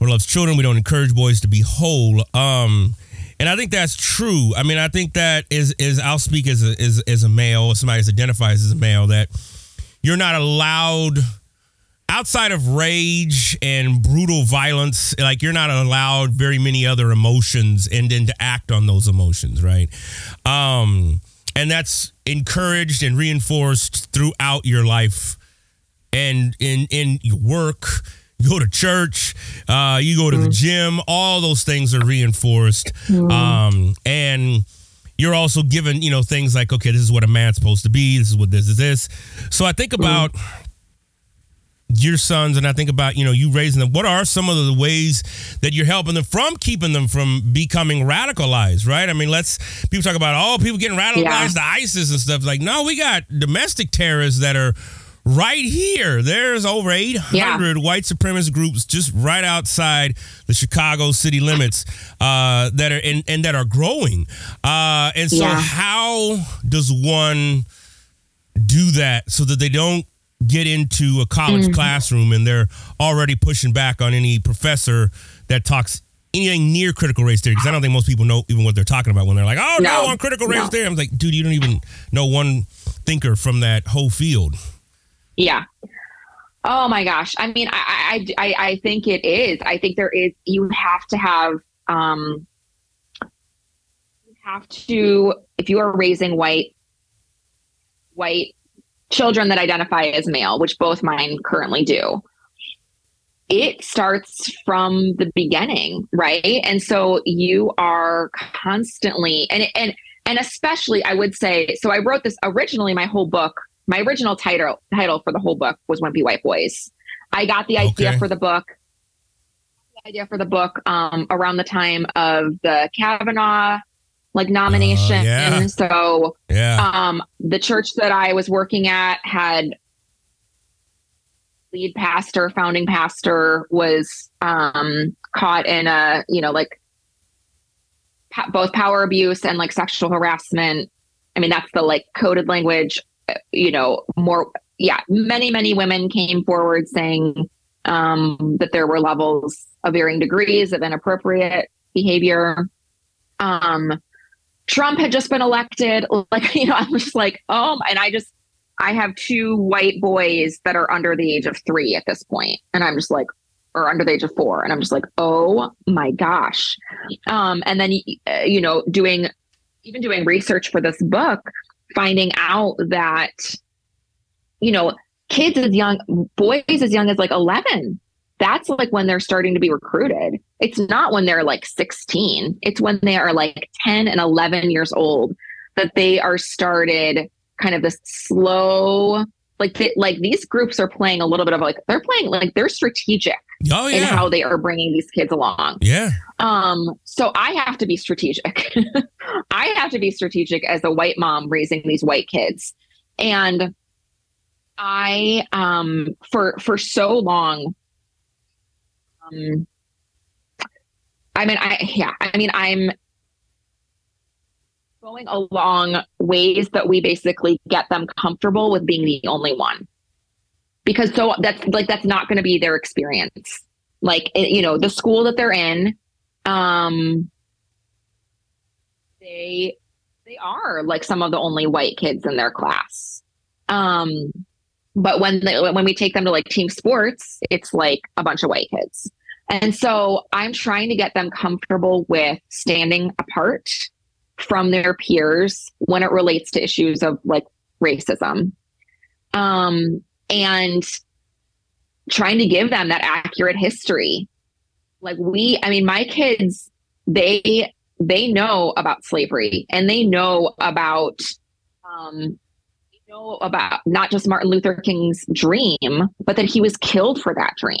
or loves children. We don't encourage boys to be whole. Um, and I think that's true. I mean, I think that is is I'll speak as a as, as a male, somebody that identifies as a male, that you're not allowed outside of rage and brutal violence, like you're not allowed very many other emotions and then to act on those emotions, right? Um, and that's encouraged and reinforced throughout your life and in in your work you go to church uh, you go to the gym all those things are reinforced um, and you're also given you know things like okay this is what a man's supposed to be this is what this is this so i think about your sons and I think about, you know, you raising them. What are some of the ways that you're helping them from keeping them from becoming radicalized, right? I mean, let's people talk about oh, people getting radicalized Yeah. to ISIS and stuff. Like, no, we got domestic terrorists that are right here. There's over 800 white supremacist groups just right outside the Chicago city limits uh, that are and, and that are growing. Uh, and so Yeah. how does one do that so that they don't get into a college Mm-hmm. classroom and they're already pushing back on any professor that talks anything near critical race theory because I don't think most people know even what they're talking about when they're like, "Oh no, No. on critical race No. theory." I'm like, "Dude, you don't even know one thinker from that whole field." Yeah. Oh my gosh. I mean, I, I, I, I think it is. I think there is, you have to have, um, you have to, if you are raising white, white children that identify as male, which both mine currently do, it starts from the beginning, right? And so you are constantly, and, and, and especially I would say, so I wrote this originally, my whole book, my original title title for the whole book was Wimpy White Boys. I got the idea Okay. for the book, the idea for the book um, around the time of the Kavanaugh like nomination. Oh, yeah. So Yeah. um, the church that I was working at had lead pastor, founding pastor was um, caught in a, you know, like both power abuse and like sexual harassment. I mean, that's the like coded language, uh, you know, more, yeah, many, many women came forward saying um, that there were levels of varying degrees of inappropriate behavior. Um, Trump had just been elected. Like, you know, I'm just like, oh, and I just, I have two white boys that are under the age of three at this point, and I'm just like, or under the age of four, and I'm just like, oh my gosh. Um, and then uh, you know, doing even doing research for this book, finding out that you know, kids as young, boys as young as like 11 that's like when they're starting to be recruited. It's not when they're like 16. It's when they are like 10 and 11 years old that they are started kind of this slow like they, like these groups are playing a little bit of like they're playing like they're strategic Oh in how they are bringing these kids along. yeah. Um, so I have to be strategic. I have to be strategic as a white mom raising these white kids. And I um for for so long um I mean I yeah, I mean I'm going along ways that we basically get them comfortable with being the only one. Because so that's like that's not going to be their experience. Like it- you know the school that they're in um they they are like some of the only white kids in their class. Um but when they, when we take them to like team sports it's like a bunch of white kids. And so i'm trying to get them comfortable with standing apart from their peers when it relates to issues of like racism. Um and trying to give them that accurate history. Like we i mean my kids they they know about slavery and they know about um they know about not just martin luther king's dream but that he was killed for that dream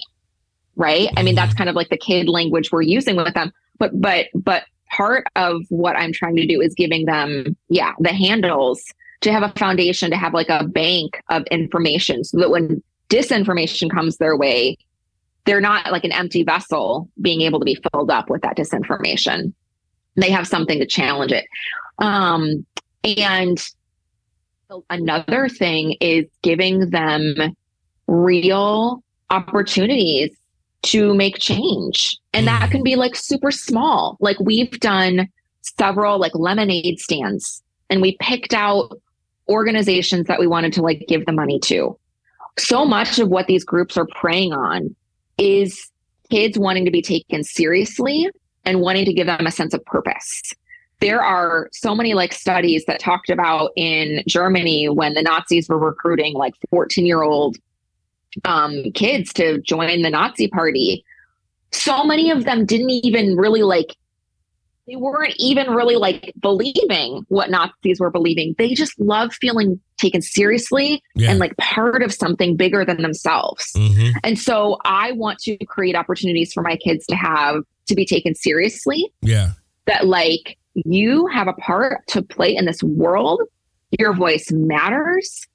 right? I mean that's kind of like the kid language we're using with them. But but but part of what i'm trying to do is giving them yeah the handles to have a foundation to have like a bank of information so that when disinformation comes their way, they're not like an empty vessel being able to be filled up with that disinformation. They have something to challenge it. Um, and another thing is giving them real opportunities to make change. And that can be like super small. Like we've done several like lemonade stands and we picked out organizations that we wanted to like give the money to. So much of what these groups are preying on is kids wanting to be taken seriously and wanting to give them a sense of purpose. There are so many like studies that talked about in Germany when the Nazis were recruiting like 14 year old um, kids to join the Nazi party. So many of them didn't even really like they weren't even really like believing what Nazis were believing. They just love feeling taken seriously Yeah. and like part of something bigger than themselves. Mhm. And so I want to create opportunities for my kids to have to be taken seriously Yeah. that like you have a part to play in this world. Your voice matters.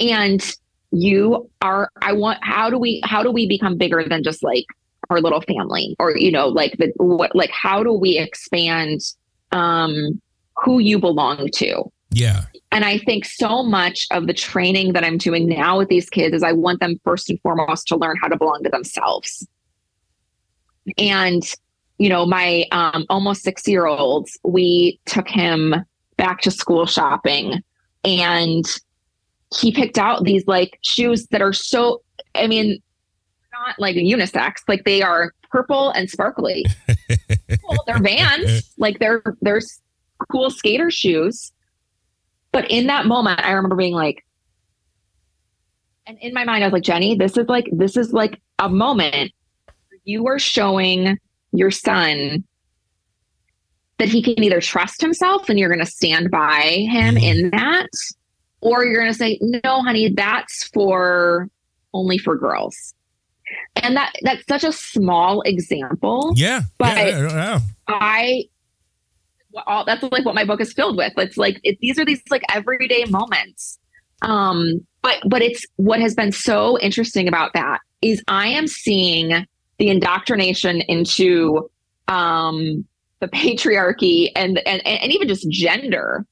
And you are I want how do we how do we become bigger than just like our little family or you know like the what like how do we expand um who you belong to Yeah. and I think so much of the training that I'm doing now with these kids is I want them first and foremost to learn how to belong to themselves. And, you know, my um, almost six year olds we took him back to school shopping and he picked out these like shoes that are so, I mean, not like unisex, like they are purple and sparkly. Well, they're vans, like they're, they're cool skater shoes. But in that moment, I remember being like, and in my mind, I was like, Jenny, this is like, this is like a moment you are showing your son that he can either trust himself and you're going to stand by him mm-hmm. in that, or you're going to say, no, honey, that's for only for girls. And that that's such a small example. Yeah. But yeah, yeah, i all that's like what my book is filled with. It's like it, these are these like everyday moments. Um, but but it's what has been so interesting about that is I am seeing the indoctrination into um the patriarchy and and and even just gender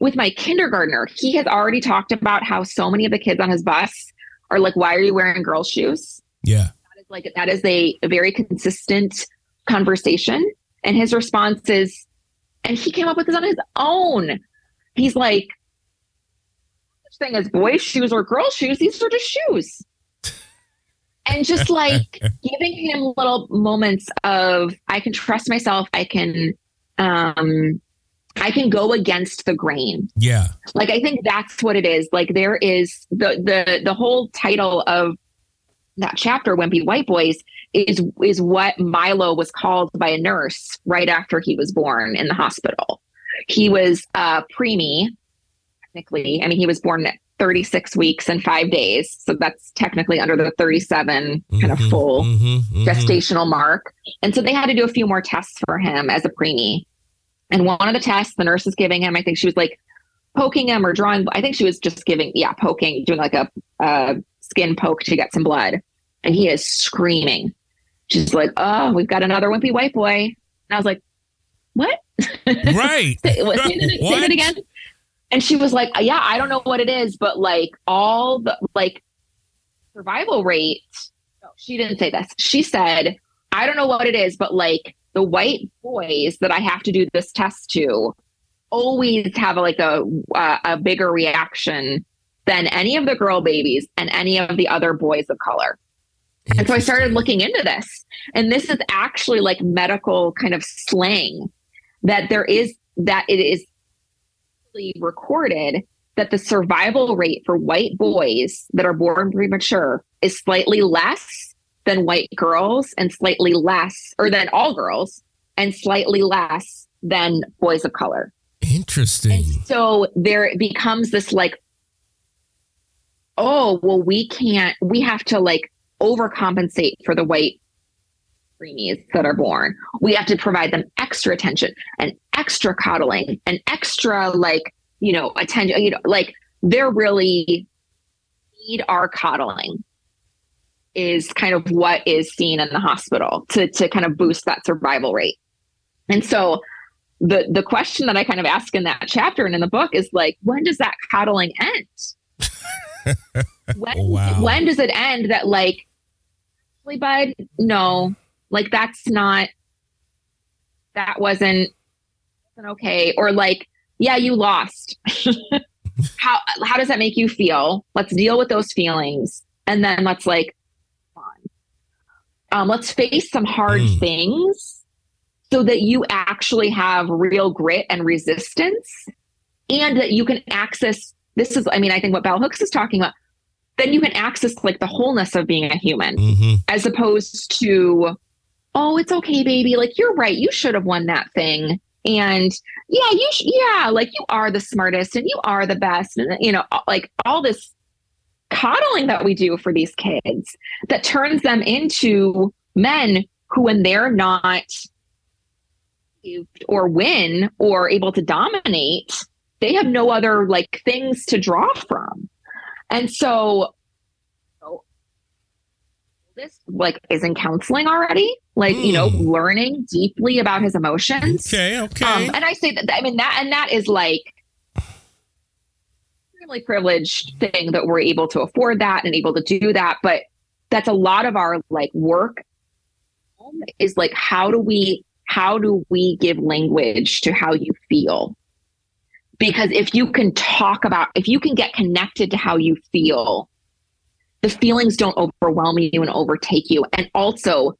with my kindergartner. He has already talked about how so many of the kids on his bus are like, "Why are you wearing girls' shoes?" Yeah. That is like that is a, very consistent conversation. And his response is, and he came up with this on his own. He's like, such thing as boys' shoes or girls' shoes, these are just shoes. And just like giving him little moments of I can trust myself, I can um I can go against the grain Yeah. like i think that's what it is like there is the the the whole title of that chapter wimpy white boys is is what milo was called by a nurse right after he was born in the hospital he was uh preemie technically i mean he was born at 36 weeks and five days so that's technically under the 37 kind of Mhm, full mhm, mhm. gestational mark. And so they had to do a few more tests for him as a preemie. And one of the tests the nurse is giving him, I think she was like poking him or drawing. I think she was just giving, yeah, poking, doing like a, skin poke to get some blood. And he is screaming. She's like, "Oh, we've got another wimpy white boy." And I was like, "What?" Right. say, what, say, that, say that again. And she was like, "Yeah, I don't know what it is, but like all the like survival rate." No, she didn't say this. She said, "I don't know what it is, but like the white boys that I have to do this test to always have like a a, a bigger reaction than any of the girl babies and any of the other boys of color." And so I started looking into this. And this is actually like medical kind of slang that there is that it is recorded that the survival rate for white boys that are born premature is slightly less than white girls and slightly less or than all girls and slightly less than boys of color. Interesting. So there becomes this like, oh, well, we can't, we have to like overcompensate for the white preemies that are born. We have to provide them extra attention and extra coddling and extra like, you know, attention, you know, like they're really need our coddling is kind of what is seen in the hospital to to kind of boost that survival rate. And so the the question that I kind of ask in that chapter and in the book is like, when does that coddling end? when Wow. when does it end that like bud, no, like that's not, that wasn't, wasn't okay. Or like, yeah, you lost. how how does that make you feel? Let's deal with those feelings, and then let's like, um, let's face some hard Mm. things, so that you actually have real grit and resistance, and that you can access. This is, I mean, I think what Bell Hooks is talking about. Then you can access like the wholeness of being a human Mm-hmm. as opposed to, oh, it's okay, baby. Like, you're right. You should have won that thing. And yeah, you, sh- yeah, like you are the smartest and you are the best. And, you know, like all this coddling that we do for these kids that turns them into men who, when they're not or win or able to dominate, they have no other like things to draw from. And so this like is in counseling already, like, you know, Hmm. learning deeply about his emotions. Okay, okay. Um, and I say that, I mean, that, and that is like, extremely privileged thing that we're able to afford that and able to do that. But that's a lot of our like work is like, how do we, how do we give language to how you feel? Because if you can talk about, if you can get connected to how you feel, the feelings don't overwhelm you and overtake you. And also,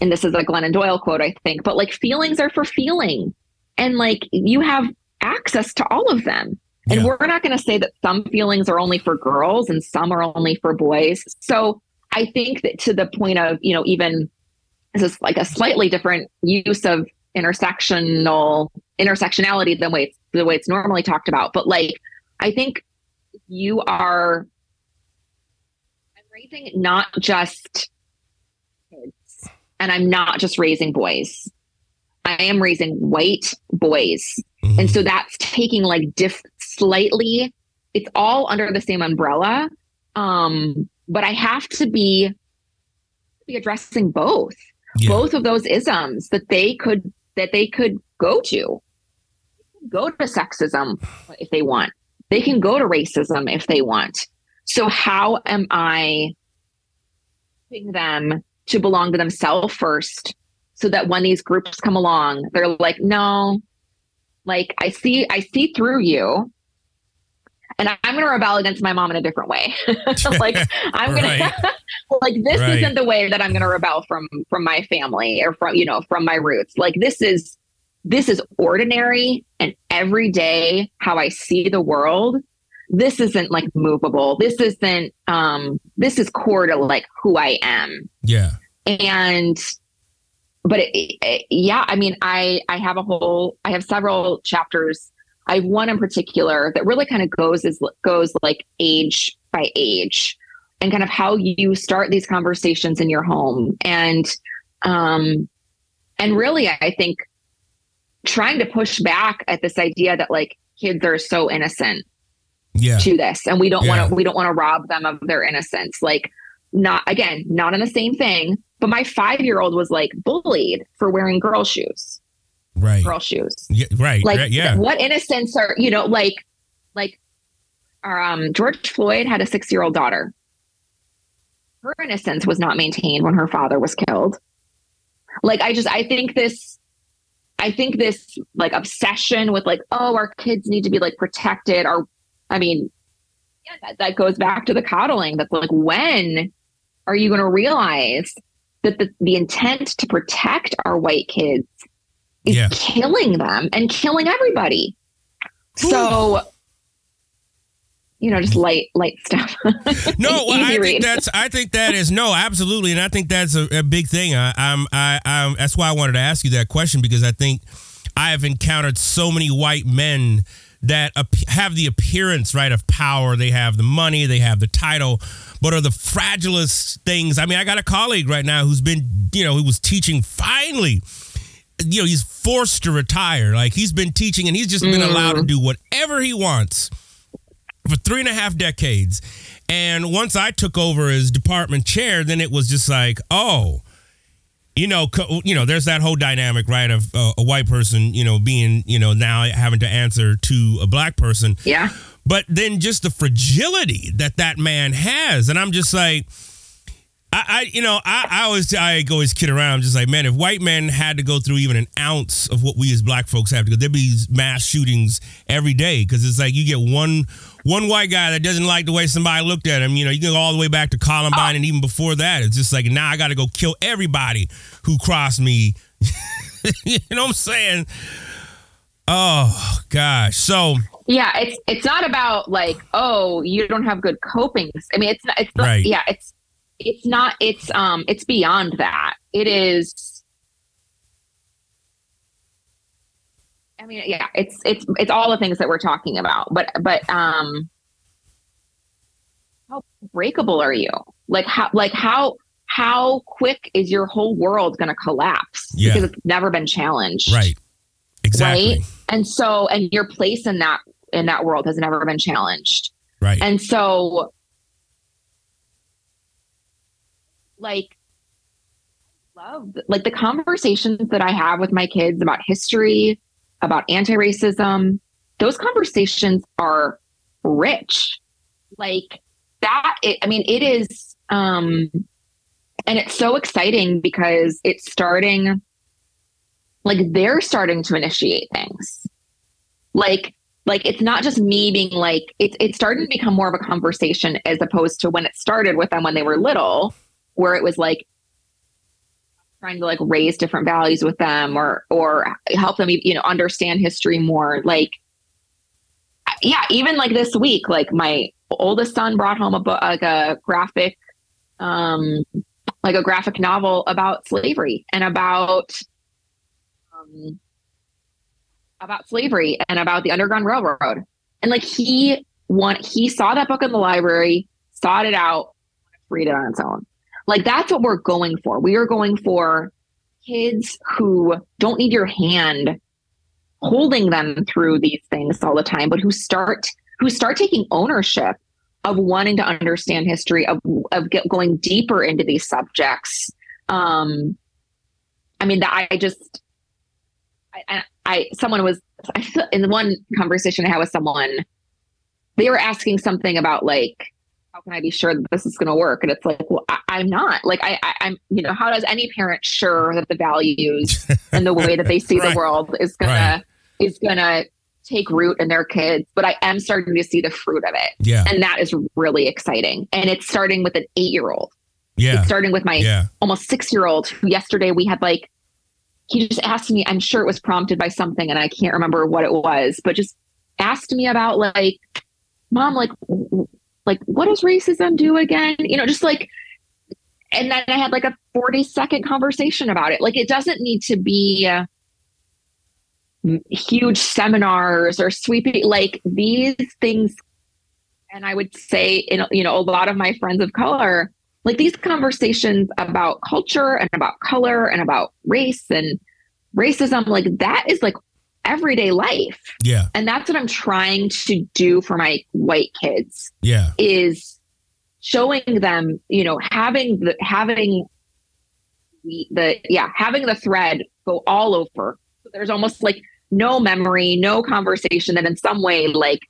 and this is a Glennon Doyle quote, I think, but like feelings are for feeling. And like you have access to all of them. And Yeah. we're not going to say that some feelings are only for girls and some are only for boys. So I think that to the point of, you know, even this is like a slightly different use of intersectional intersectionality than way it's, the way it's normally talked about. But like, I think you are I'm raising not just kids, and I'm not just raising boys. I am raising white boys. Mhm. And so that's taking like diff slightly, it's all under the same umbrella. Um, but I have to be be addressing both. Yeah. both of those isms that they could that they could go to. Go to sexism if they want. They can go to racism if they want. So how am i helping them to belong to themselves first so that when these groups come along they're like no like i see i see through you and i'm going to rebel against my mom in a different way like i'm going Right. to like this Right. isn't the way that i'm going to rebel from from my family or from you know from my roots like this is this is ordinary and everyday how i see the world this isn't like movable this isn't um this is core to like who i am yeah. and but it, it- yeah i mean i i have a whole i have several chapters i have one in particular that really kind of goes is goes like age by age and kind of how you start these conversations in your home and um and really i think trying to push back at this idea that like kids are so innocent Yeah. to this and we don't Yeah. want to we don't want to rob them of their innocence like not again not in the same thing but my five year old was like bullied for wearing girl shoes Right. girl shoes Yeah, right. like right, yeah. what innocence are you know like like our, um george floyd had a six year old daughter her innocence was not maintained when her father was killed like i just i think this i think this like obsession with like oh our kids need to be like protected or i mean yeah that, that goes back to the coddling that's like when are you going to realize that the, the intent to protect our white kids is Yeah. killing them and killing everybody so you know just light light stuff No, well, I think that's. I think that is no, absolutely, and I think that's a, a big thing. I, I'm. I, I'm. That's why I wanted to ask you that question because I think I have encountered so many white men that have the appearance right of power. They have the money. They have the title, but are the fragilest things. I mean, I got a colleague right now who's been, you know, who was teaching finally. You know, he's forced to retire. Like he's been teaching and he's just been allowed to do whatever he wants for three and a half decades. And once I took over as department chair, then it was just like, oh, you know, co- you know, there's that whole dynamic, right, of uh, a white person, you know, being, you know, now having to answer to a black person. yeah But then just the fragility that that man has, and I'm just like, I, I, you know, I, I always, I always kid around. I'm just like, man, if white men had to go through even an ounce of what we as black folks have to go, there'd be mass shootings every day. Because it's like you get one, one white guy that doesn't like the way somebody looked at him. You know, you can go all the way back to Columbine, and even before that, it's just like now I got to go kill everybody who crossed me. you know what I'm saying? Oh gosh. So yeah, it's it's not about like oh you don't have good coping. I mean, it's not. It's not, Right. yeah. It's it's not. It's um. It's beyond that. It is. I mean, yeah. It's it's it's all the things that we're talking about. But but um. How breakable are you? Like how like how how quick is your whole world going to collapse Yeah. because it's never been challenged? right, exactly. right and so and your place in that in that world has never been challenged Right. and so like love like the conversations that i have with my kids about history about anti-racism those conversations are rich. Like that it, i mean it is um and it's so exciting because it's starting like they're starting to initiate things. Like like it's not just me being like it's it's starting to become more of a conversation as opposed to when it started with them when they were little where it was like trying to like raise different values with them or or help them you know understand history more like yeah even like this week like my oldest son brought home a book like a graphic um like a graphic novel about slavery and about um, about slavery and about the Underground Railroad. And like he want he saw that book in the library, sought it out, read it on its own. Like that's what we're going for. We are going for kids who don't need your hand holding them through these things all the time, but who start who start taking ownership of wanting to understand history, of of get, going deeper into these subjects. Um, I mean, that I just I, I someone was I in the one conversation I had with someone, they were asking something about like, how can I be sure that this is going to work? And it's like, well, I, I'm not. Like, I, I, I'm, you know, how does any parent sure that the values and the way that they see Right. the world is gonna Right. is gonna take root in their kids? But I am starting to see the fruit of it, Yeah. and that is really exciting. And it's starting with an eight year old. Yeah. It's starting with my Yeah. almost six year old who yesterday we had like he just asked me i'm sure it was prompted by something and i can't remember what it was but just asked me about like mom like like what does racism do again? You know just like and then i had like a 40 second conversation about it. Like it doesn't need to be uh, huge seminars or sweeping like these things and i would say in you know a lot of my friends of color like these conversations about culture and about color and about race and racism like that is like everyday life Yeah. and that's what i'm trying to do for my white kids Yeah. is showing them you know having the having the, the yeah having the thread go all over so there's almost like no memory no conversation that in some way like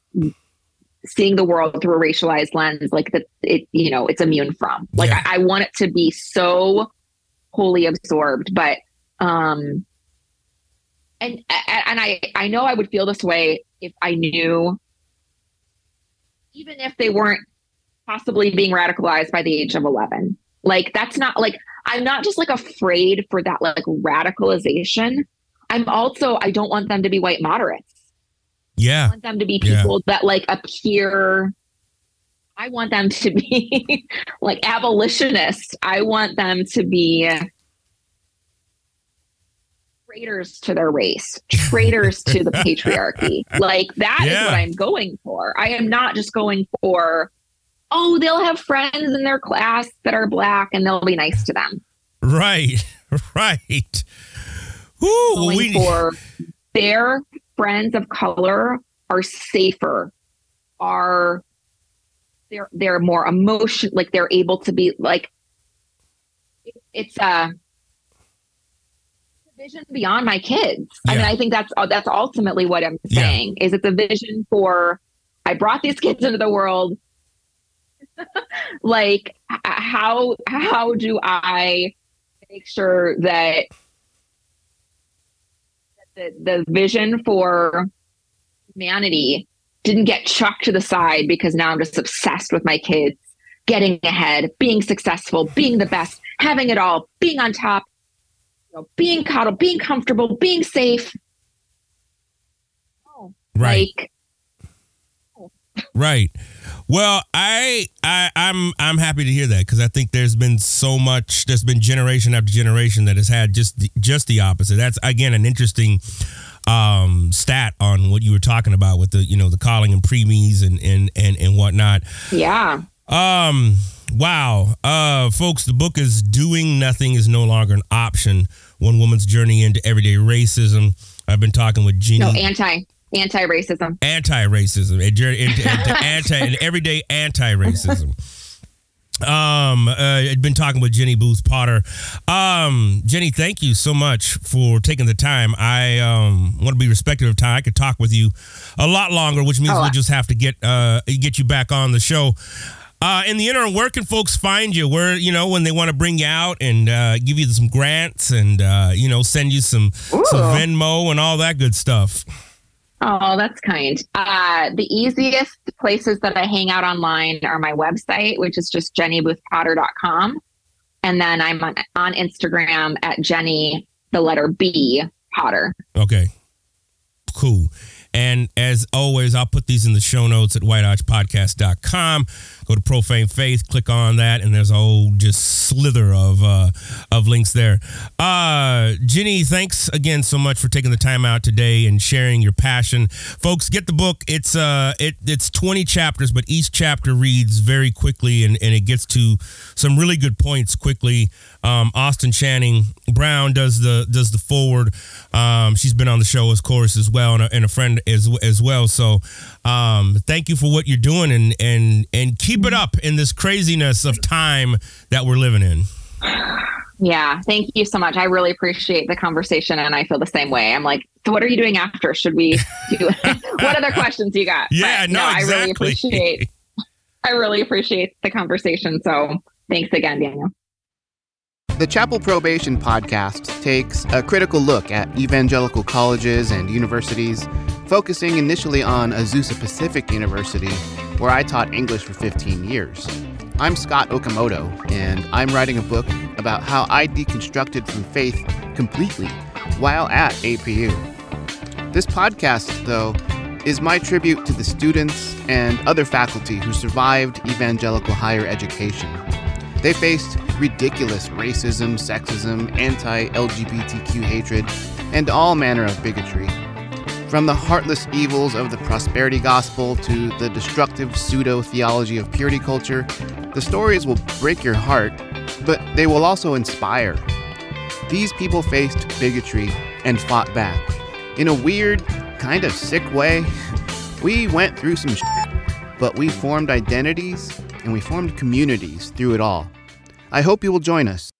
seeing the world through a racialized lens like that it you know it's immune from like Yeah. I, I want it to be so wholly absorbed but um and and i i know i would feel this way if i knew even if they weren't possibly being radicalized by the age of 11 like that's not like i'm not just like afraid for that like radicalization i'm also i don't want them to be white moderates Yeah, I want them to be Yeah. people that like appear. I want them to be like abolitionists. I want them to be traitors to their race, traitors to the patriarchy. Like that is Yeah. what I'm going for. I am not just going for, oh, they'll have friends in their class that are black and they'll be nice to them. Right. Right. Woo, going we, for their friends of color are safer, are they're they're more emotion like they're able to be like it's a vision beyond my kids. I mean, I think that's uh, that's ultimately what I'm Yeah. saying is it's a vision for I brought these kids into the world like how how do I make sure that the, the vision for humanity didn't get chucked to the side because now I'm just obsessed with my kids getting ahead, being successful, being the best, having it all, being on top, know, being coddled, being comfortable, being safe. Oh, right. Like, Right. Well, I I I'm I'm happy to hear that because I think there's been so much there's been generation after generation that has had just the, just the opposite. That's again an interesting um, stat on what you were talking about with the you know the calling and preemies and and and and whatnot. Yeah. Um. Wow. Uh, folks, the book is "Doing Nothing Is No Longer an Option: One Woman's Journey into Everyday Racism." I've been talking with Jeannie. No anti anti-racism. Anti-racism. Anti and everyday anti-racism. Um, uh, I'd been talking with Jenny Booth Potter. Um, Jenny, thank you so much for taking the time. I um want to be respectful of time. I could talk with you a lot longer, which means Oh, we'll just have to get uh get you back on the show. Uh, in the interim, where can folks find you? Where you know when they want to bring you out and uh, give you some grants and uh, you know send you some some Venmo and all that good stuff. Oh, that's kind. Uh, the easiest places that I hang out online are my website, which is just jennyboothpotter.com. And then I'm on, on Instagram at Jenny, the letter B, Potter. Okay. Cool. And as always, I'll put these in the show notes at whitearchpodcast.com. Go to Profane Faith, click on that, and there's a whole just slither of uh, of links there. Uh, Jenny, thanks again so much for taking the time out today and sharing your passion. Folks, get the book. It's uh it it's 20 chapters, but each chapter reads very quickly and, and it gets to some really good points quickly. Um, Austin Channing Brown does the does the forward. Um, she's been on the show, of course, as well, and a, and a friend as as well. So, um, thank you for what you're doing, and and and keep it up in this craziness of time that we're living in. Yeah, thank you so much. I really appreciate the conversation, and I feel the same way. I'm like, so what are you doing after? Should we do? what other questions you got? Yeah, But no, I really appreciate. I really appreciate the conversation. So thanks again, Daniel. The Chapel Probation podcast takes a critical look at evangelical colleges and universities, focusing initially on Azusa Pacific University, where I taught English for 15 years. I'm Scott Okamoto, and I'm writing a book about how I deconstructed from faith completely while at APU. This podcast, though, is my tribute to the students and other faculty who survived evangelical higher education. They faced ridiculous racism, sexism, anti LGBTQ hatred, and all manner of bigotry. From the heartless evils of the prosperity gospel to the destructive pseudo theology of purity culture, the stories will break your heart, but they will also inspire. These people faced bigotry and fought back. In a weird, kind of sick way, we went through some but we formed identities and we formed communities through it all. I hope you will join us.